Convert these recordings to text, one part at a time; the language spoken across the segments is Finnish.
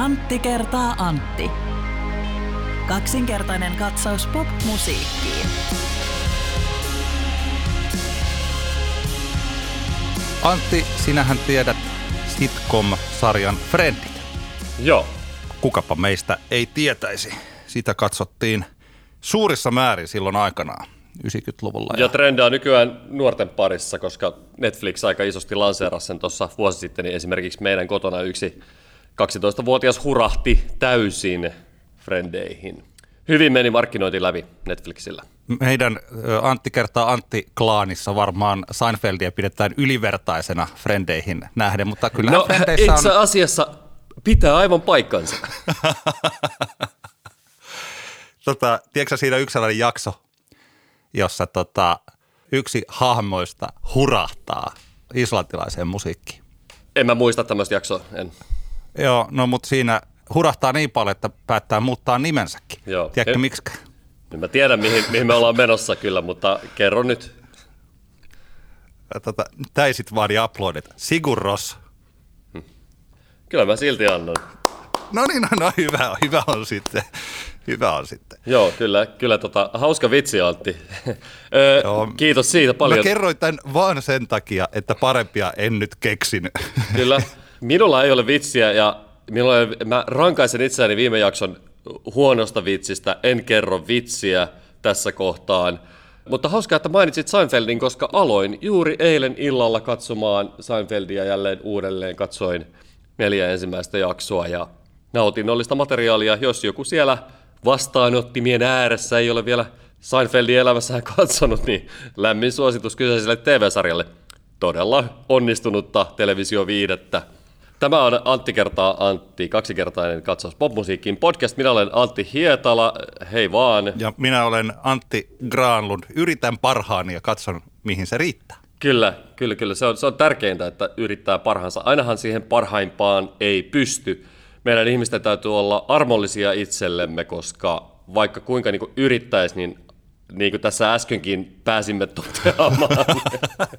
Antti kertaa Antti. Kaksinkertainen katsaus pop-musiikkiin. Antti, sinähän tiedät sitcom-sarjan Friendit. Joo. Kukapa meistä ei tietäisi. Sitä katsottiin suurissa määrin silloin aikanaan. 90-luvulla. Ja trendaa nykyään nuorten parissa, koska Netflix aika isosti lanseerasi sen tuossa vuosi sitten, niin esimerkiksi meidän kotona yksi 12-vuotias hurahti täysin Frendeihin. Hyvin meni markkinointi läpi Netflixillä. Meidän Antti kertaa Antti-klaanissa varmaan Seinfeldia pidetään ylivertaisena Frendeihin nähden, mutta kyllä no, Frendeissä itse on... asiassa pitää aivan paikkansa. tota, tiedätkö siinä yksi sellainen jakso, jossa tota, yksi hahmoista hurahtaa islantilaiseen musiikkiin? En mä muista tämmöistä jaksoa, en. Joo, no mutta siinä hurahtaa niin paljon, että päättää muuttaa nimensäkin. Joo. Tiedätkö En- miksi? Mä tiedän, mihin, mihin me ollaan menossa kyllä, mutta kerro nyt. Tota, täisit vaadi uploadit. Sigur Ros. Kyllä mä silti annan. No niin, no, no hyvä, hyvä on sitten. Hyvä on sitten. Joo, kyllä, kyllä tota, hauska vitsi Antti. Ö, Joo. Kiitos siitä paljon. Mä kerroin tämän vaan sen takia, että parempia en nyt keksinyt. Kyllä. Minulla ei ole vitsiä ja minulla ei, mä rankaisen itseäni viime jakson huonosta vitsistä. En kerro vitsiä tässä kohtaan. Mutta hauskaa, että mainitsit Seinfeldin, koska aloin juuri eilen illalla katsomaan Seinfeldia jälleen uudelleen. Katsoin neljä ensimmäistä jaksoa ja nautinnollista materiaalia. Jos joku siellä vastaanottimien ääressä ei ole vielä Seinfeldin elämässään katsonut, niin lämmin suositus kyseiselle TV-sarjalle. Todella onnistunutta televisioviidettä. Tämä on Antti kertaa Antti, kaksikertainen katsaus popmusiikkiin podcast. Minä olen Antti Hietala, hei vaan. Ja minä olen Antti Granlund. Yritän parhaani ja katson, mihin se riittää. Kyllä, kyllä, kyllä. Se on, se on tärkeintä, että yrittää parhaansa. Ainahan siihen parhaimpaan ei pysty. Meidän ihmisten täytyy olla armollisia itsellemme, koska vaikka kuinka niin yrittäisi, niin niin kuin tässä äskenkin pääsimme toteamaan,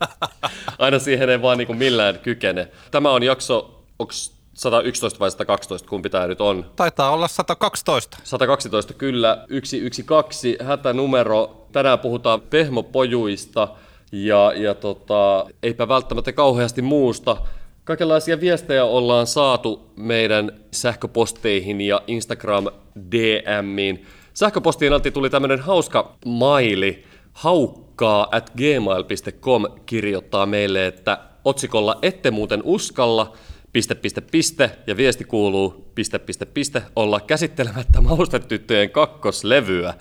aina siihen ei vaan niin kuin millään kykene. Tämä on jakso, onko 111 vai 112, kumpi tämä nyt on? Taitaa olla 112. 112 kyllä, 112 hätänumero. Tänään puhutaan pehmopojuista ja, ja tota, eipä välttämättä kauheasti muusta. Kaikenlaisia viestejä ollaan saatu meidän sähköposteihin ja Instagram DMiin. Sähköpostiin Antti tuli tämmöinen hauska maili. Haukkaa at gmail.com kirjoittaa meille, että otsikolla ette muuten uskalla, piste, piste, piste, ja viesti kuuluu, piste, piste, piste, olla käsittelemättä maustetyttöjen kakkoslevyä.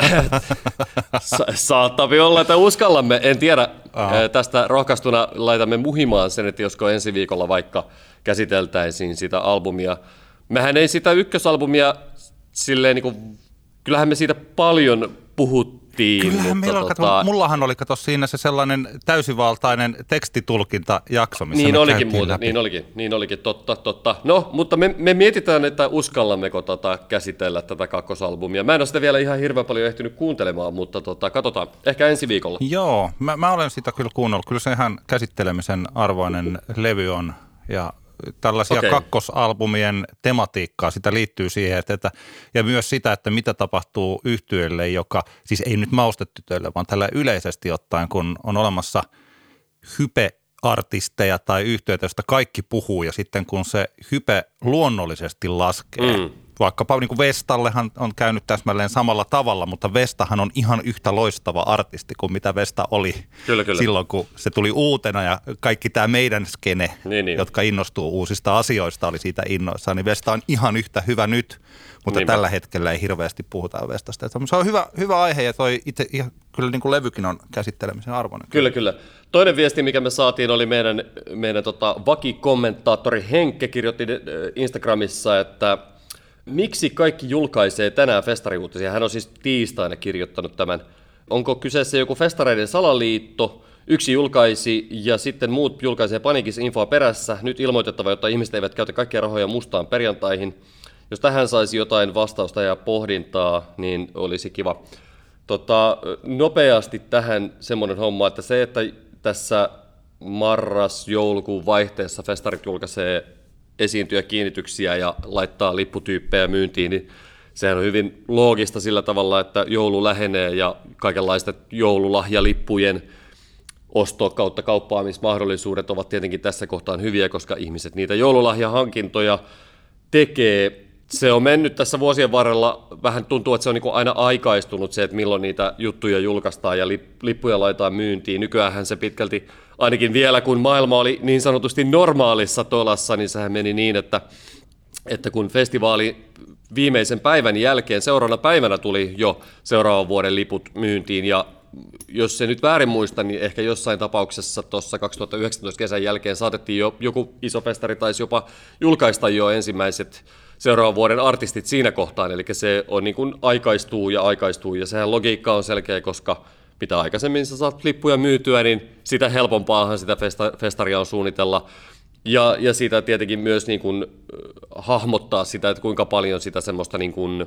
Sa- saattavi olla, että uskallamme, en tiedä, Ää, tästä rohkaistuna laitamme muhimaan sen, että josko ensi viikolla vaikka käsiteltäisiin sitä albumia. Mehän ei sitä ykkösalbumia silleen niin kuin, kyllähän me siitä paljon Kyllähän mutta meillä tota, kato, mullahan oli kato siinä se sellainen täysivaltainen tekstitulkintajakso, missä Niin olikin muuten, läpi. niin olikin, niin olikin, totta, totta. No, mutta me, me mietitään, että uskallammeko tota käsitellä tätä kakkosalbumia. Mä en ole sitä vielä ihan hirveän paljon ehtinyt kuuntelemaan, mutta tota, katsotaan, ehkä ensi viikolla. Joo, mä, mä olen sitä kyllä kuunnellut. Kyllä se ihan käsittelemisen arvoinen levy on. Ja tällaisia okay. kakkosalbumien tematiikkaa, sitä liittyy siihen, että, että, ja myös sitä, että mitä tapahtuu yhtyölle, joka, siis ei nyt maustetytöille, vaan tällä yleisesti ottaen, kun on olemassa hype-artisteja tai yhtiöitä, joista kaikki puhuu, ja sitten kun se hype luonnollisesti laskee, Mm. Vaikkapa niin kuin Vestallehan on käynyt täsmälleen samalla tavalla, mutta Vestahan on ihan yhtä loistava artisti kuin mitä Vesta oli Kyllä, kyllä. silloin, kun se tuli uutena ja kaikki tämä meidän skene, Niin, niin. jotka innostuu uusista asioista, oli siitä innoissaan, niin Vesta on ihan yhtä hyvä nyt, mutta Niinpä. tällä hetkellä ei hirveästi puhuta Vestasta. Se on hyvä, hyvä aihe ja toi itse ihan, kyllä niin kuin levykin on käsittelemisen arvoinen. Kyllä, kyllä. Toinen viesti, mikä me saatiin, oli meidän, meidän tota, vakikommentaattori Henkke kirjoitti äh, Instagramissa, että miksi kaikki julkaisee tänään festariuutisia? Hän on siis tiistaina kirjoittanut tämän. Onko kyseessä joku festareiden salaliitto? Yksi julkaisi ja sitten muut julkaisee paniikissa infoa perässä. Nyt ilmoitettava, jotta ihmiset eivät käytä kaikkia rahoja mustaan perjantaihin. Jos tähän saisi jotain vastausta ja pohdintaa, niin olisi kiva. Tota, nopeasti tähän semmoinen homma, että se, että tässä marras-joulukuun vaihteessa festarit julkaisee esiintyjä kiinnityksiä ja laittaa lipputyyppejä myyntiin, niin sehän on hyvin loogista sillä tavalla, että joulu lähenee ja kaikenlaisten joululahjalippujen osto kautta kauppaamismahdollisuudet ovat tietenkin tässä kohtaan hyviä, koska ihmiset niitä joululahjahankintoja tekee. Se on mennyt tässä vuosien varrella, vähän tuntuu, että se on niin aina aikaistunut se, että milloin niitä juttuja julkaistaan ja lippuja laitetaan myyntiin. Nykyään se pitkälti, ainakin vielä kun maailma oli niin sanotusti normaalissa tolassa, niin sehän meni niin, että, että kun festivaali viimeisen päivän jälkeen, seuraavana päivänä tuli jo seuraavan vuoden liput myyntiin ja jos se nyt väärin muista, niin ehkä jossain tapauksessa tuossa 2019 kesän jälkeen saatettiin jo, joku iso festari taisi jopa julkaista jo ensimmäiset seuraavan vuoden artistit siinä kohtaan, eli se on niin kuin aikaistuu ja aikaistuu, ja sehän logiikka on selkeä, koska mitä aikaisemmin sä saat lippuja myytyä, niin sitä helpompaahan sitä festa, festaria on suunnitella, ja, ja siitä tietenkin myös niin kuin, hahmottaa sitä, että kuinka paljon sitä semmoista niin kuin,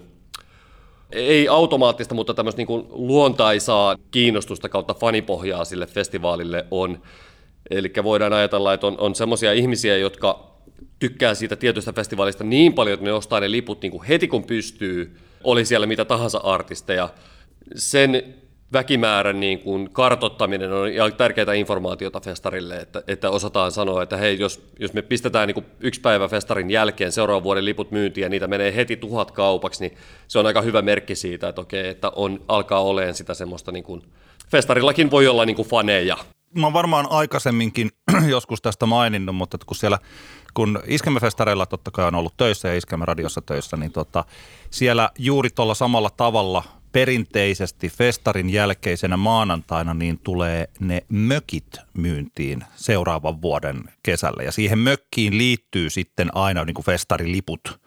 ei automaattista, mutta tämmöistä niin kuin luontaisaa kiinnostusta kautta fanipohjaa sille festivaalille on. Eli voidaan ajatella, että on, on semmoisia ihmisiä, jotka tykkää siitä tietystä festivaalista niin paljon, että ne ostaa ne liput niin kuin heti kun pystyy, oli siellä mitä tahansa artisteja. Sen väkimäärän niin kuin kartottaminen on tärkeää informaatiota festarille, että, että osataan sanoa, että hei, jos, jos me pistetään niin kuin yksi päivä festarin jälkeen seuraavan vuoden liput myyntiin ja niitä menee heti tuhat kaupaksi, niin se on aika hyvä merkki siitä, että okei, että on, alkaa olemaan sitä semmoista, niin kuin, festarillakin voi olla niin kuin faneja. Mä oon varmaan aikaisemminkin joskus tästä maininnut, mutta kun siellä kun Iskelmäfestareilla totta kai on ollut töissä ja Iskelmäradiossa töissä, niin tota, siellä juuri tuolla samalla tavalla perinteisesti festarin jälkeisenä maanantaina niin tulee ne mökit myyntiin seuraavan vuoden kesällä. Ja siihen mökkiin liittyy sitten aina niin kuin festariliput.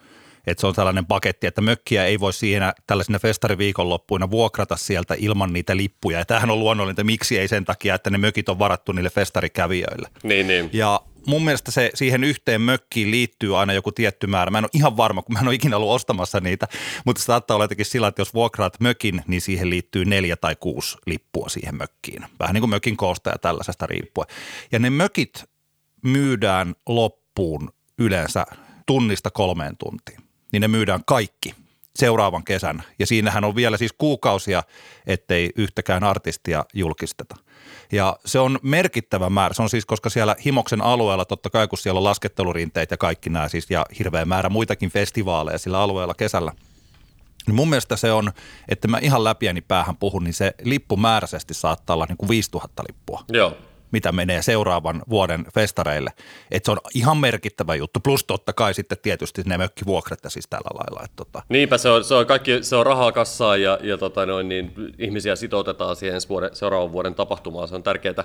Että se on tällainen paketti, että mökkiä ei voi siinä tällaisina festariviikonloppuina vuokrata sieltä ilman niitä lippuja. Ja tämähän on luonnollinen, miksi ei sen takia, että ne mökit on varattu niille festarikävijöille. Niin, niin. Ja mun mielestä se siihen yhteen mökkiin liittyy aina joku tietty määrä. Mä en ole ihan varma, kun mä en ole ikinä ollut ostamassa niitä, mutta se saattaa olla jotenkin sillä, että jos vuokraat mökin, niin siihen liittyy neljä tai kuusi lippua siihen mökkiin. Vähän niin kuin mökin koosta ja tällaisesta riippuen. Ja ne mökit myydään loppuun yleensä tunnista kolmeen tuntiin. Niin ne myydään kaikki seuraavan kesän. Ja siinähän on vielä siis kuukausia, ettei yhtäkään artistia julkisteta. Ja se on merkittävä määrä. Se on siis, koska siellä Himoksen alueella, totta kai kun siellä on laskettelurinteet ja kaikki nämä siis, ja hirveä määrä muitakin festivaaleja sillä alueella kesällä, niin mun mielestä se on, että mä ihan läpiäni päähän puhun, niin se lippumääräisesti saattaa olla niin kuin 5000 lippua. Joo mitä menee seuraavan vuoden festareille. Et se on ihan merkittävä juttu. Plus totta kai sitten tietysti ne mökkivuokrat ja siis tällä lailla. Et tota. Niinpä se on, se on, kaikki, se on rahaa kassaa ja, ja tota noin, niin ihmisiä sitoutetaan siihen vuoden, seuraavan vuoden tapahtumaan. Se on tärkeää.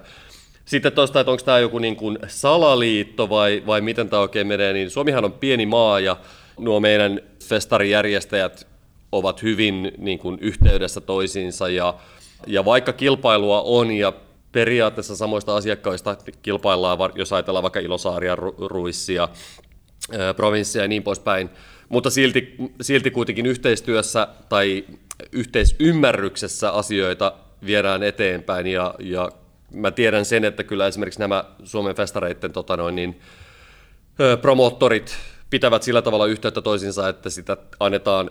Sitten tuosta, että onko tämä joku niin kuin salaliitto vai, vai miten tämä oikein menee, niin Suomihan on pieni maa ja nuo meidän festarijärjestäjät ovat hyvin niin kuin yhteydessä toisiinsa ja, ja vaikka kilpailua on ja periaatteessa samoista asiakkaista kilpaillaan, jos ajatellaan vaikka Ilosaaria, Ruissia, provinssia ja niin poispäin, mutta silti, silti kuitenkin yhteistyössä tai yhteisymmärryksessä asioita viedään eteenpäin. Ja, ja mä tiedän sen, että kyllä esimerkiksi nämä Suomen festareiden tota noin, niin, promoottorit pitävät sillä tavalla yhteyttä toisinsa, että sitä annetaan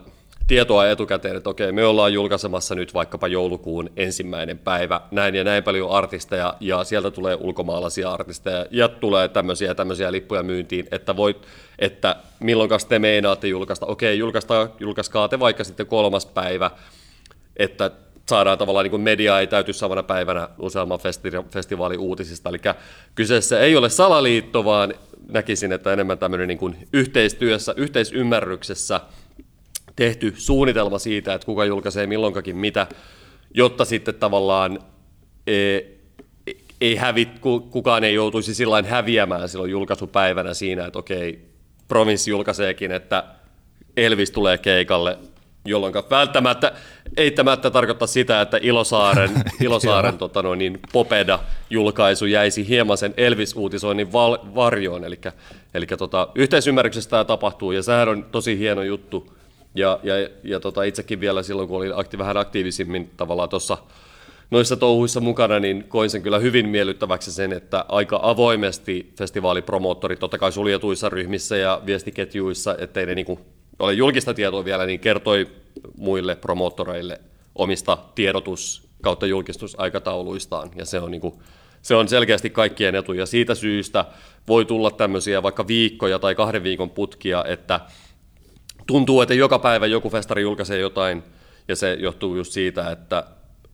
tietoa etukäteen, että okei, me ollaan julkaisemassa nyt vaikkapa joulukuun ensimmäinen päivä, näin ja näin paljon artisteja, ja sieltä tulee ulkomaalaisia artisteja, ja tulee tämmöisiä tämmöisiä lippuja myyntiin, että voit, että milloin te meinaatte julkaista, okei, julkaiskaa, julkaiskaa te vaikka sitten kolmas päivä, että saadaan tavallaan niin media ei täyty samana päivänä useamman festi- festivaalin uutisista. Eli kyseessä ei ole salaliitto, vaan näkisin, että enemmän tämmöinen niin kuin yhteistyössä, yhteisymmärryksessä – tehty suunnitelma siitä, että kuka julkaisee milloinkakin mitä, jotta sitten tavallaan ei, ei hävi, kukaan ei joutuisi sillä häviämään silloin julkaisupäivänä siinä, että okei, provinssi julkaiseekin, että Elvis tulee keikalle, jolloin välttämättä, eittämättä tarkoittaa sitä, että Ilosaaren, Ilosaaren tota noin, niin Popeda-julkaisu jäisi hieman sen Elvis-uutisoinnin val, varjoon. Eli, eli tota, yhteisymmärryksestä tämä tapahtuu, ja sehän on tosi hieno juttu, ja, ja, ja tota, itsekin vielä silloin, kun olin akti, vähän aktiivisimmin tavallaan tuossa noissa touhuissa mukana, niin koin sen kyllä hyvin miellyttäväksi sen, että aika avoimesti festivaalipromoottorit, totta kai suljetuissa ryhmissä ja viestiketjuissa, ettei ne niin ole julkista tietoa vielä, niin kertoi muille promoottoreille omista tiedotus- kautta julkistusaikatauluistaan, ja se on, niin kuin, se on selkeästi kaikkien etu, ja siitä syystä voi tulla tämmöisiä vaikka viikkoja tai kahden viikon putkia, että tuntuu, että joka päivä joku festari julkaisee jotain, ja se johtuu just siitä, että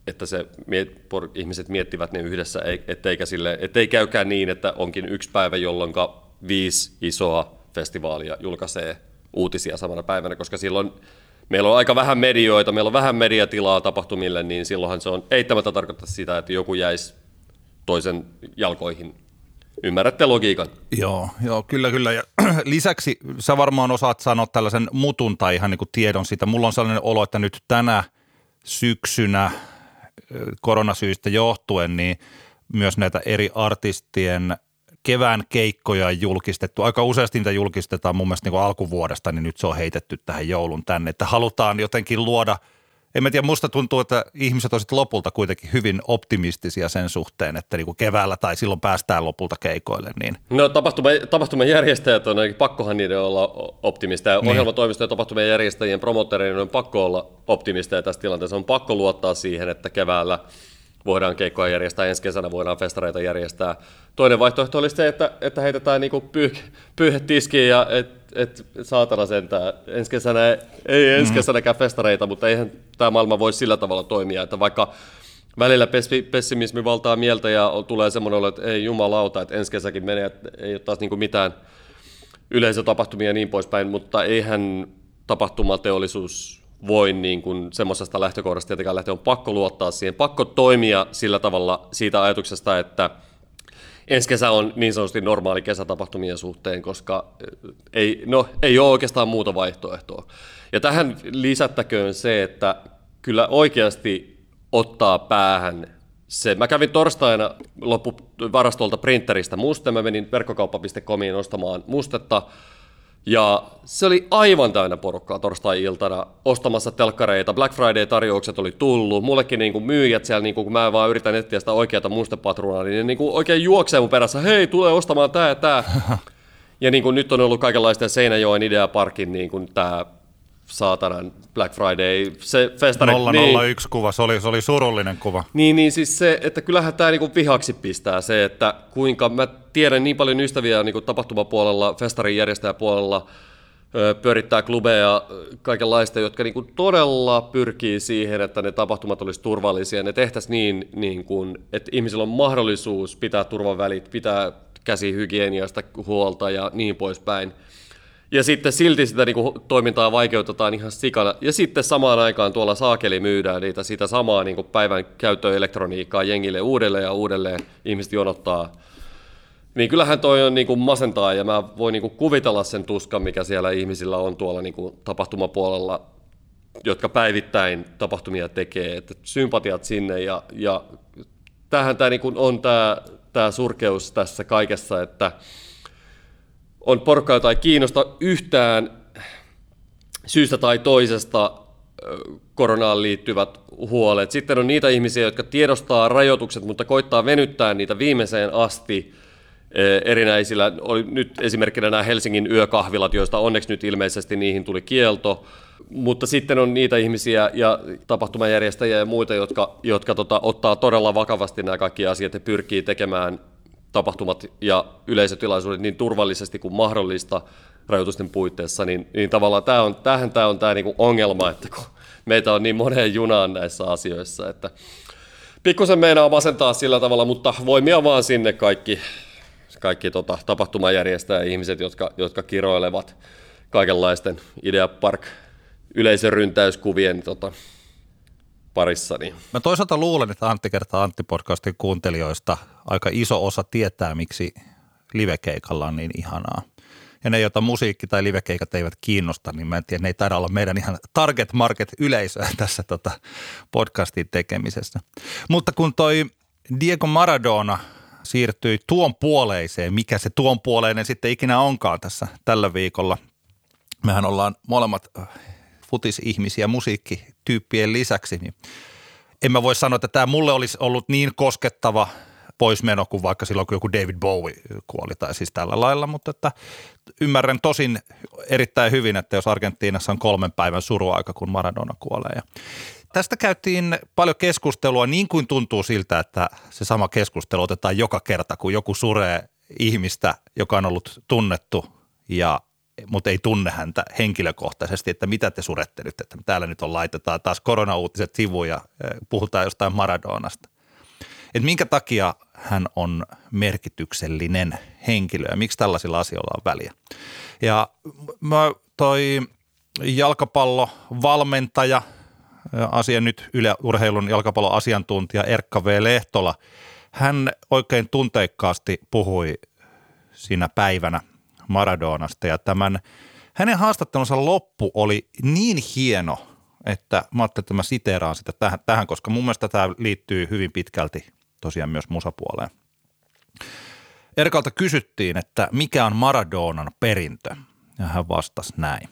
että se ihmiset miettivät ne yhdessä, etteikä sille, ettei käykään niin, että onkin yksi päivä, jolloin viisi isoa festivaalia julkaisee uutisia samana päivänä, koska silloin meillä on aika vähän medioita, meillä on vähän mediatilaa tapahtumille, niin silloinhan se on eittämättä tarkoittaa sitä, että joku jäisi toisen jalkoihin. Ymmärrätte logiikan? Joo, joo kyllä, kyllä. Ja lisäksi sä varmaan osaat sanoa tällaisen mutun tai ihan niin kuin tiedon siitä. Mulla on sellainen olo, että nyt tänä syksynä koronasyistä johtuen, niin myös näitä eri artistien kevään keikkoja julkistettu. Aika useasti niitä julkistetaan mun mielestä niin alkuvuodesta, niin nyt se on heitetty tähän joulun tänne, että halutaan jotenkin luoda – en mä tiedä, musta tuntuu, että ihmiset olisivat lopulta kuitenkin hyvin optimistisia sen suhteen, että niinku keväällä tai silloin päästään lopulta keikoille. Niin. No tapahtuma, tapahtuman järjestäjät on, pakkohan niiden olla optimisteja. Niin. Ohjelmatoimistojen ja tapahtumien järjestäjien promottereiden on pakko olla optimisteja tässä tilanteessa. On pakko luottaa siihen, että keväällä voidaan keikkoja järjestää, ensi kesänä voidaan festareita järjestää. Toinen vaihtoehto olisi se, että, että heitetään niinku pyyh, pyyhe tiskiin ja et, et, saatana sentään. Ensi kesänä ei ensi mm. kesänäkään festareita, mutta eihän tämä maailma voi sillä tavalla toimia, että vaikka välillä pessimismi valtaa mieltä ja tulee semmoinen olo, että ei jumalauta, että ensi kesäkin menee, että ei ole taas niinku mitään yleisötapahtumia ja niin poispäin, mutta eihän tapahtumateollisuus voi niin kuin semmoisesta lähtökohdasta tietenkään lähteä, on pakko luottaa siihen, pakko toimia sillä tavalla siitä ajatuksesta, että ensi kesä on niin sanotusti normaali kesätapahtumien suhteen, koska eh, ei, no, ei ole oikeastaan muuta vaihtoehtoa. Ja tähän lisättäköön se, että kyllä oikeasti ottaa päähän se. Mä kävin torstaina loppuvarastolta printeristä muste, mä menin verkkokauppa.comiin ostamaan mustetta, ja se oli aivan täynnä porukkaa torstai-iltana ostamassa telkkareita. Black Friday-tarjoukset oli tullut. Mullekin niin kuin myyjät siellä, niin kuin, kun mä vaan yritän etsiä sitä oikeata mustepatruunaa, niin ne niin kuin oikein juoksee mun perässä. Hei, tule ostamaan tää ja tää. ja niin kuin nyt on ollut kaikenlaista Seinäjoen Ideaparkin niin kuin tää saatanan Black Friday, se festari. 001 niin, kuva, se oli, se oli surullinen kuva. Niin, niin siis se, että kyllähän tämä niinku vihaksi pistää se, että kuinka mä tiedän niin paljon ystäviä niinku tapahtumapuolella, festarin järjestäjäpuolella, pyörittää klubeja kaikenlaista, jotka niinku todella pyrkii siihen, että ne tapahtumat olisi turvallisia. Ne tehtäisiin niin, niin kuin, että ihmisillä on mahdollisuus pitää turvavälit, pitää käsihygieniasta huolta ja niin poispäin. Ja sitten silti sitä niin kuin, toimintaa vaikeutetaan ihan sikana. Ja sitten samaan aikaan tuolla saakeli myydään niitä sitä samaa niin kuin päivän käyttöelektroniikkaa jengille uudelleen ja uudelleen. Ihmiset jonottaa. Niin kyllähän toi on niin kuin masentaa ja mä voin niin kuin kuvitella sen tuskan, mikä siellä ihmisillä on tuolla niin kuin tapahtumapuolella, jotka päivittäin tapahtumia tekee. Että sympatiat sinne ja, ja tämähän tämä niin kuin on tämä, tämä surkeus tässä kaikessa, että – on porukka, jota ei kiinnosta yhtään syystä tai toisesta koronaan liittyvät huolet. Sitten on niitä ihmisiä, jotka tiedostaa rajoitukset, mutta koittaa venyttää niitä viimeiseen asti erinäisillä. Oli nyt esimerkkinä nämä Helsingin yökahvilat, joista onneksi nyt ilmeisesti niihin tuli kielto. Mutta sitten on niitä ihmisiä ja tapahtumajärjestäjiä ja muita, jotka, jotka tota, ottaa todella vakavasti nämä kaikki asiat ja pyrkii tekemään tapahtumat ja yleisötilaisuudet niin turvallisesti kuin mahdollista rajoitusten puitteissa, niin, niin tavallaan tämä on, tämähän tämä on tämä niinku ongelma, että kun meitä on niin moneen junaan näissä asioissa, että pikkusen meinaa masentaa sillä tavalla, mutta voimia vaan sinne kaikki, kaikki tota, tapahtumajärjestäjä ihmiset, jotka, jotka kiroilevat kaikenlaisten Ideapark yleisöryntäyskuvien tota, parissa. Niin. Mä toisaalta luulen, että Antti kertaa Antti-podcastin kuuntelijoista aika iso osa tietää, miksi livekeikalla on niin ihanaa. Ja ne, joita musiikki tai livekeikat eivät kiinnosta, niin mä en tiedä, ne ei taida olla meidän ihan target market yleisöä tässä tota podcastin tekemisessä. Mutta kun toi Diego Maradona siirtyi tuon puoleiseen, mikä se tuon puoleinen sitten ikinä onkaan tässä tällä viikolla. Mehän ollaan molemmat futisihmisiä musiikkityyppien lisäksi, niin en mä voi sanoa, että tämä mulle olisi ollut niin koskettava poismeno kuin vaikka silloin, kun joku David Bowie kuoli tai siis tällä lailla, mutta että ymmärrän tosin erittäin hyvin, että jos Argentiinassa on kolmen päivän suruaika, kun Maradona kuolee. Ja tästä käytiin paljon keskustelua, niin kuin tuntuu siltä, että se sama keskustelu otetaan joka kerta, kun joku suree ihmistä, joka on ollut tunnettu ja mutta ei tunne häntä henkilökohtaisesti, että mitä te surette nyt, että täällä nyt on laitetaan taas koronauutiset sivuja ja puhutaan jostain Maradonasta. Et minkä takia hän on merkityksellinen henkilö ja miksi tällaisilla asioilla on väliä. Ja mä toi jalkapallovalmentaja, asia nyt Yle Urheilun jalkapalloasiantuntija Erkka V. Lehtola, hän oikein tunteikkaasti puhui siinä päivänä Maradonasta ja tämän hänen haastattelunsa loppu oli niin hieno, että mä ajattelin, että mä siteeraan sitä tähän, tähän, koska mun mielestä tämä liittyy hyvin pitkälti tosiaan myös musapuoleen. Erkalta kysyttiin, että mikä on Maradonan perintö, ja hän vastasi näin.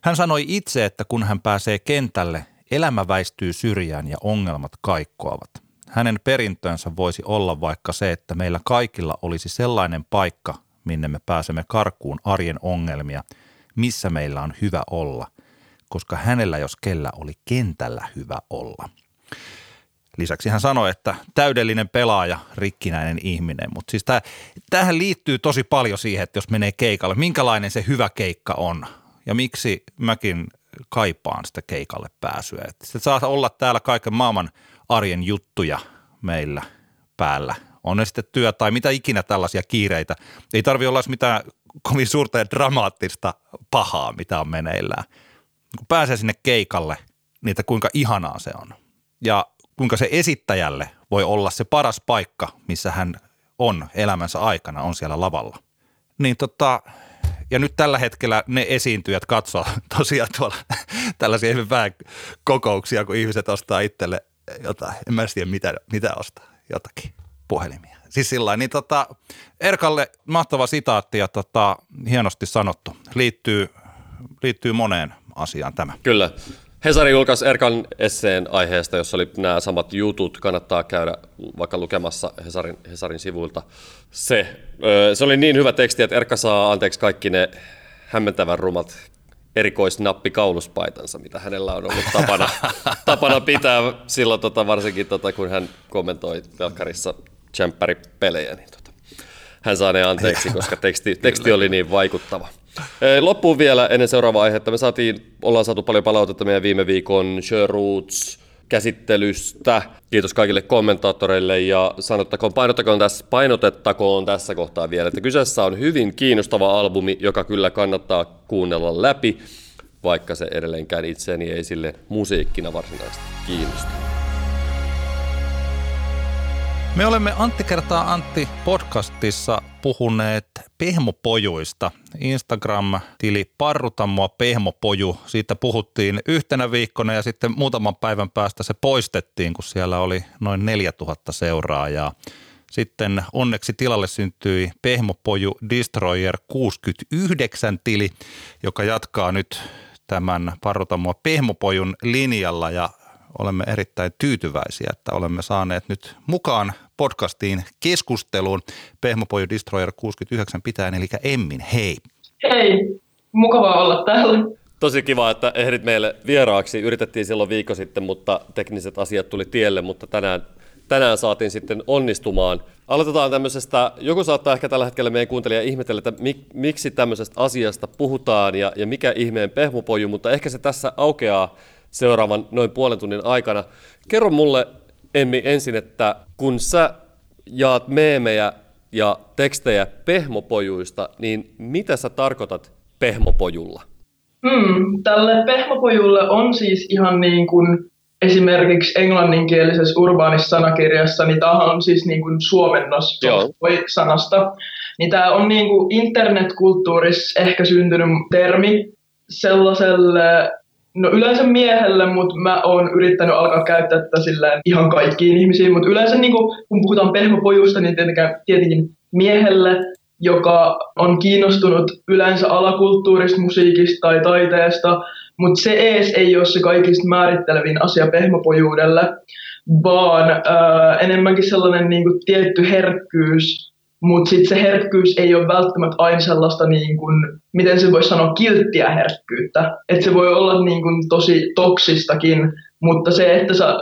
Hän sanoi itse, että kun hän pääsee kentälle, elämä väistyy syrjään ja ongelmat kaikkoavat. Hänen perintönsä voisi olla vaikka se, että meillä kaikilla olisi sellainen paikka, minne me pääsemme karkuun arjen ongelmia, missä meillä on hyvä olla, koska hänellä jos kellä oli kentällä hyvä olla. Lisäksi hän sanoi, että täydellinen pelaaja, rikkinäinen ihminen. Mutta siis tähän liittyy tosi paljon siihen, että jos menee keikalle, minkälainen se hyvä keikka on ja miksi mäkin kaipaan sitä keikalle pääsyä. Se saa olla täällä kaiken maailman arjen juttuja meillä päällä. On ne sitten työ tai mitä ikinä tällaisia kiireitä. Ei tarvi olla mitään kovin suurta ja dramaattista pahaa, mitä on meneillään. Kun pääsee sinne keikalle, että kuinka ihanaa se on. Ja kuinka se esittäjälle voi olla se paras paikka, missä hän on elämänsä aikana, on siellä lavalla. Niin tota, ja nyt tällä hetkellä ne esiintyjät katsoo tosiaan tuolla tällaisia hyvin vähän kokouksia, kun ihmiset ostaa itselle jotain, en mä tiedä mitä, mitä ostaa, jotakin puhelimia. Siis sillä niin tota, Erkalle mahtava sitaatti ja tota, hienosti sanottu. Liittyy, liittyy moneen asiaan tämä. Kyllä. Hesari julkaisi Erkan esseen aiheesta, jossa oli nämä samat jutut. Kannattaa käydä vaikka lukemassa Hesarin, Hesarin sivuilta se. Se oli niin hyvä teksti, että Erkka saa anteeksi kaikki ne hämmentävän rumat erikoisnappikauluspaitansa, mitä hänellä on ollut tapana, tapana pitää silloin tota, varsinkin tota, kun hän kommentoi telkkarissa pelejä, niin tota, hän saa ne anteeksi, koska teksti, teksti oli niin vaikuttava. Loppuun vielä ennen seuraavaa aihetta. Me saatiin, ollaan saatu paljon palautetta meidän viime viikon Sherwoods käsittelystä. Kiitos kaikille kommentaattoreille ja sanottakoon, painottakoon tässä, painotettakoon tässä kohtaa vielä, että kyseessä on hyvin kiinnostava albumi, joka kyllä kannattaa kuunnella läpi, vaikka se edelleenkään itseäni ei sille musiikkina varsinaisesti kiinnosta. Me olemme Antti kertaa Antti podcastissa puhuneet pehmopojuista. Instagram-tili Parruta mua pehmopoju. Siitä puhuttiin yhtenä viikkona ja sitten muutaman päivän päästä se poistettiin, kun siellä oli noin 4000 seuraajaa. Sitten onneksi tilalle syntyi Pehmopoju Destroyer 69 tili, joka jatkaa nyt tämän Parruta mua pehmopojun linjalla ja olemme erittäin tyytyväisiä, että olemme saaneet nyt mukaan podcastiin keskusteluun Pehmopoju Destroyer 69 pitäen, eli Emmin, hei. Hei, mukavaa olla täällä. Tosi kiva, että ehdit meille vieraaksi. Yritettiin silloin viikko sitten, mutta tekniset asiat tuli tielle, mutta tänään, tänään saatiin sitten onnistumaan. Aloitetaan tämmöisestä, joku saattaa ehkä tällä hetkellä meidän kuuntelija ihmetellä, että mik, miksi tämmöisestä asiasta puhutaan ja, ja mikä ihmeen pehmopoju, mutta ehkä se tässä aukeaa seuraavan noin puolen tunnin aikana. Kerro mulle, Emmi, ensin, että kun sä jaat meemejä ja tekstejä pehmopojuista, niin mitä sä tarkoitat pehmopojulla? Hmm, tälle pehmopojulle on siis ihan niin kuin esimerkiksi englanninkielisessä urbaanissa sanakirjassa, niin tämä on siis niin kuin suomennos sanasta. Niin tämä on niin kuin internetkulttuurissa ehkä syntynyt termi sellaiselle No yleensä miehelle, mutta mä oon yrittänyt alkaa käyttää tätä silleen ihan kaikkiin ihmisiin, mutta yleensä niin kun, kun puhutaan pehmopojusta, niin tietenkin, tietenkin miehelle, joka on kiinnostunut yleensä alakulttuurista, musiikista tai taiteesta, mutta se ees ei ole se kaikista määrittelevin asia pehmopojuudelle, vaan äh, enemmänkin sellainen niin kuin, tietty herkkyys, mutta sitten se herkkyys ei ole välttämättä aina sellaista, niin kuin, miten se voisi sanoa, kilttiä herkkyyttä. Että se voi olla niin kuin, tosi toksistakin, mutta se, että sä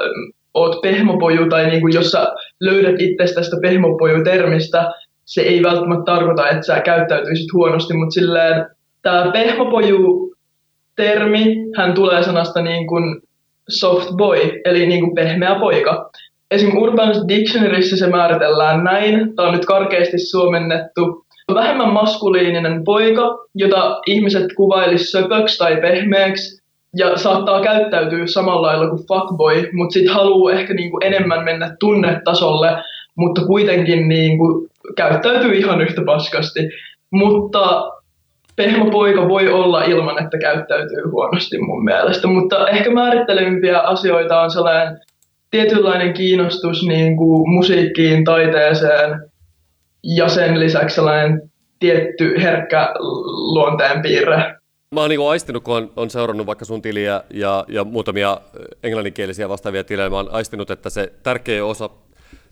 oot pehmopoju tai niin kuin, jos sä löydät itsestä tästä pehmopoju-termistä, se ei välttämättä tarkoita, että sä käyttäytyisit huonosti, mutta silleen tämä pehmopoju-termi, hän tulee sanasta niin kuin soft boy, eli niin kuin pehmeä poika. Esim. Urban Dictionaryssä se määritellään näin, tämä on nyt karkeasti suomennettu. Vähemmän maskuliininen poika, jota ihmiset kuvailisi söpöksi tai pehmeäksi, ja saattaa käyttäytyä samalla lailla kuin fuckboy, mutta sitten haluaa ehkä niinku enemmän mennä tunnetasolle, mutta kuitenkin niinku käyttäytyy ihan yhtä paskasti. Mutta pehmopoika voi olla ilman, että käyttäytyy huonosti mun mielestä, mutta ehkä määrittelevimpiä asioita on sellainen tietynlainen kiinnostus niin kuin musiikkiin, taiteeseen ja sen lisäksi sellainen tietty herkkä luonteenpiirre. Mä oon niinku aistinut, kun on, on seurannut vaikka sun tiliä ja, ja muutamia englanninkielisiä vastaavia tilejä, mä oon aistinut, että se tärkeä osa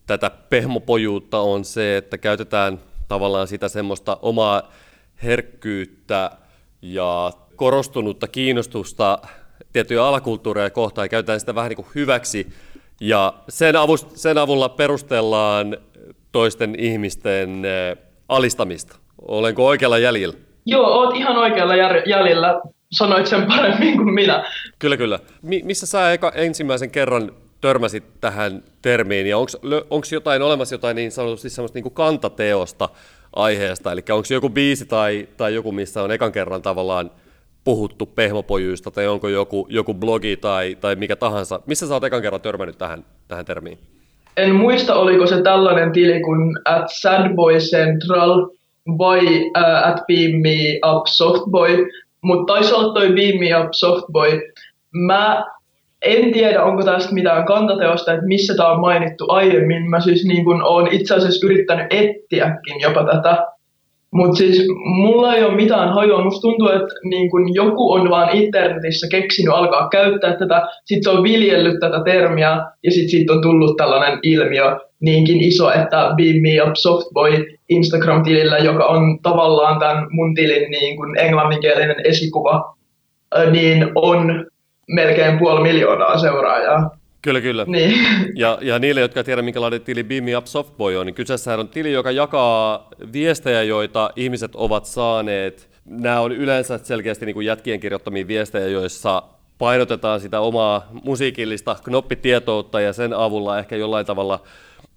tätä pehmopojuutta on se, että käytetään tavallaan sitä semmoista omaa herkkyyttä ja korostunutta kiinnostusta tiettyjä alakulttuureja kohtaan ja käytetään sitä vähän niin kuin hyväksi. Ja sen, avust, sen avulla perustellaan toisten ihmisten eh, alistamista. Olenko oikealla jäljellä? Joo, oot ihan oikealla jäljellä. Sanoit sen paremmin kuin minä. Kyllä, kyllä. Mi- missä sä eka, ensimmäisen kerran törmäsit tähän termiin, ja onko jotain olemassa jotain niin sanotusti semmoista niin kuin kantateosta aiheesta, eli onko joku biisi tai, tai joku, missä on ekan kerran tavallaan puhuttu pehmopojuista, tai onko joku, joku blogi tai, tai mikä tahansa, missä sä oot ekan kerran törmännyt tähän, tähän termiin? En muista, oliko se tällainen tili kuin at Sadboy Central vai uh, at Beam Me Up Softboy, mutta taisi olla toi Beam Me Up Softboy. Mä en tiedä, onko tästä mitään kantateosta, että missä tämä on mainittu aiemmin. Mä siis niin kun olen itse asiassa yrittänyt etsiäkin jopa tätä. Mutta siis mulla ei ole mitään hajua. Musta tuntuu, että niin kun joku on vaan internetissä keksinyt alkaa käyttää tätä, sitten se on viljellyt tätä termiä ja sitten siitä on tullut tällainen ilmiö niinkin iso, että Beam Me Up Softboy Instagram-tilillä, joka on tavallaan tämän mun tilin niin kun englanninkielinen esikuva, niin on melkein puoli miljoonaa seuraajaa. Kyllä, kyllä. Niin. Ja, ja niille, jotka tiedä, minkälainen tili Beam Me Up Softboy on, niin kyseessä on tili, joka jakaa viestejä, joita ihmiset ovat saaneet. Nämä on yleensä selkeästi niin kuin jätkien kirjoittamia viestejä, joissa painotetaan sitä omaa musiikillista knoppitietoutta ja sen avulla ehkä jollain tavalla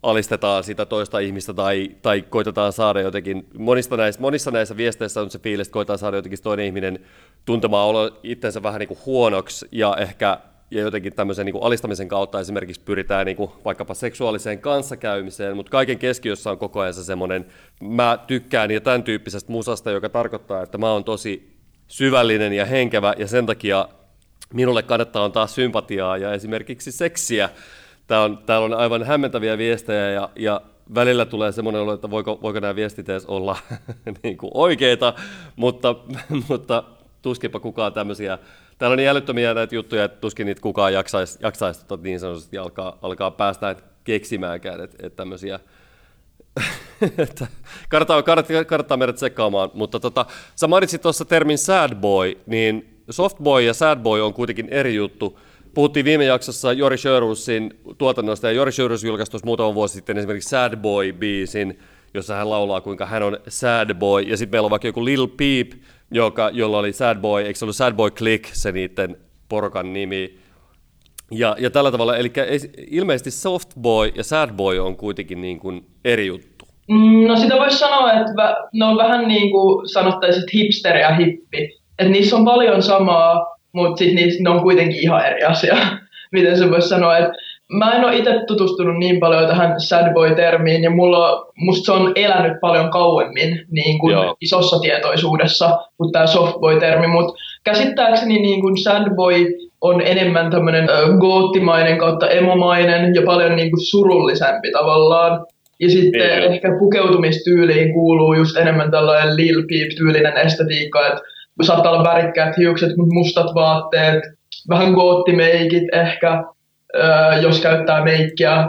alistetaan sitä toista ihmistä tai, tai koitetaan saada jotenkin, monista näissä, monissa näissä viesteissä on se fiilis, että koitetaan saada jotenkin toinen ihminen tuntemaan olo itsensä vähän niin kuin huonoksi ja ehkä ja jotenkin tämmöisen niin kuin alistamisen kautta esimerkiksi pyritään niin kuin vaikkapa seksuaaliseen kanssakäymiseen, mutta kaiken keskiössä on koko ajan se semmoinen, mä tykkään ja tämän tyyppisestä musasta, joka tarkoittaa, että mä oon tosi syvällinen ja henkevä ja sen takia minulle kannattaa antaa sympatiaa ja esimerkiksi seksiä Tää on, täällä on aivan hämmentäviä viestejä ja, ja välillä tulee semmoinen olo, että voiko, voiko nämä viestit edes olla niin kuin oikeita, mutta, mutta tuskinpa kukaan tämmöisiä. Täällä on niin älyttömiä näitä juttuja, että tuskin niitä kukaan jaksaisi, jaksaisi tota, niin sanotusti alkaa, alkaa päästä keksimäänkään, että, että tämmöisiä että kannattaa, kannattaa, kannattaa meidät tsekkaamaan, mutta tota, sä mainitsit tuossa termin sad boy, niin soft boy ja sad boy on kuitenkin eri juttu. Puhuttiin viime jaksossa Jori Sjörusin tuotannosta, ja Jori Sjörus julkaisi tuossa muutama vuosi sitten esimerkiksi Sad Boy-biisin, jossa hän laulaa, kuinka hän on sad boy, ja sitten meillä on vaikka joku Lil Peep, joka, jolla oli Sad Boy, eikö se ollut Sad Boy Click, se niiden porukan nimi, ja, ja tällä tavalla, eli ilmeisesti Soft Boy ja Sad Boy on kuitenkin niin kuin eri juttu. Mm, no sitä voisi sanoa, että ne on vähän niin kuin sanottaisiin hipster ja hippi. Että niissä on paljon samaa, mutta sitten ne on kuitenkin ihan eri asia, miten se voisi sanoa. Et mä en ole itse tutustunut niin paljon tähän sad boy-termiin, ja mulla, musta se on elänyt paljon kauemmin niin kuin isossa tietoisuudessa kuin tämä soft boy-termi, mutta käsittääkseni niin kuin sad boy on enemmän tämmöinen goottimainen kautta emomainen ja paljon niin kuin surullisempi tavallaan. Ja sitten niin, ehkä pukeutumistyyliin kuuluu just enemmän tällainen Lil Peep-tyylinen estetiikka, että saattaa olla värikkäät hiukset, mutta mustat vaatteet, vähän goottimeikit ehkä, jos käyttää meikkiä,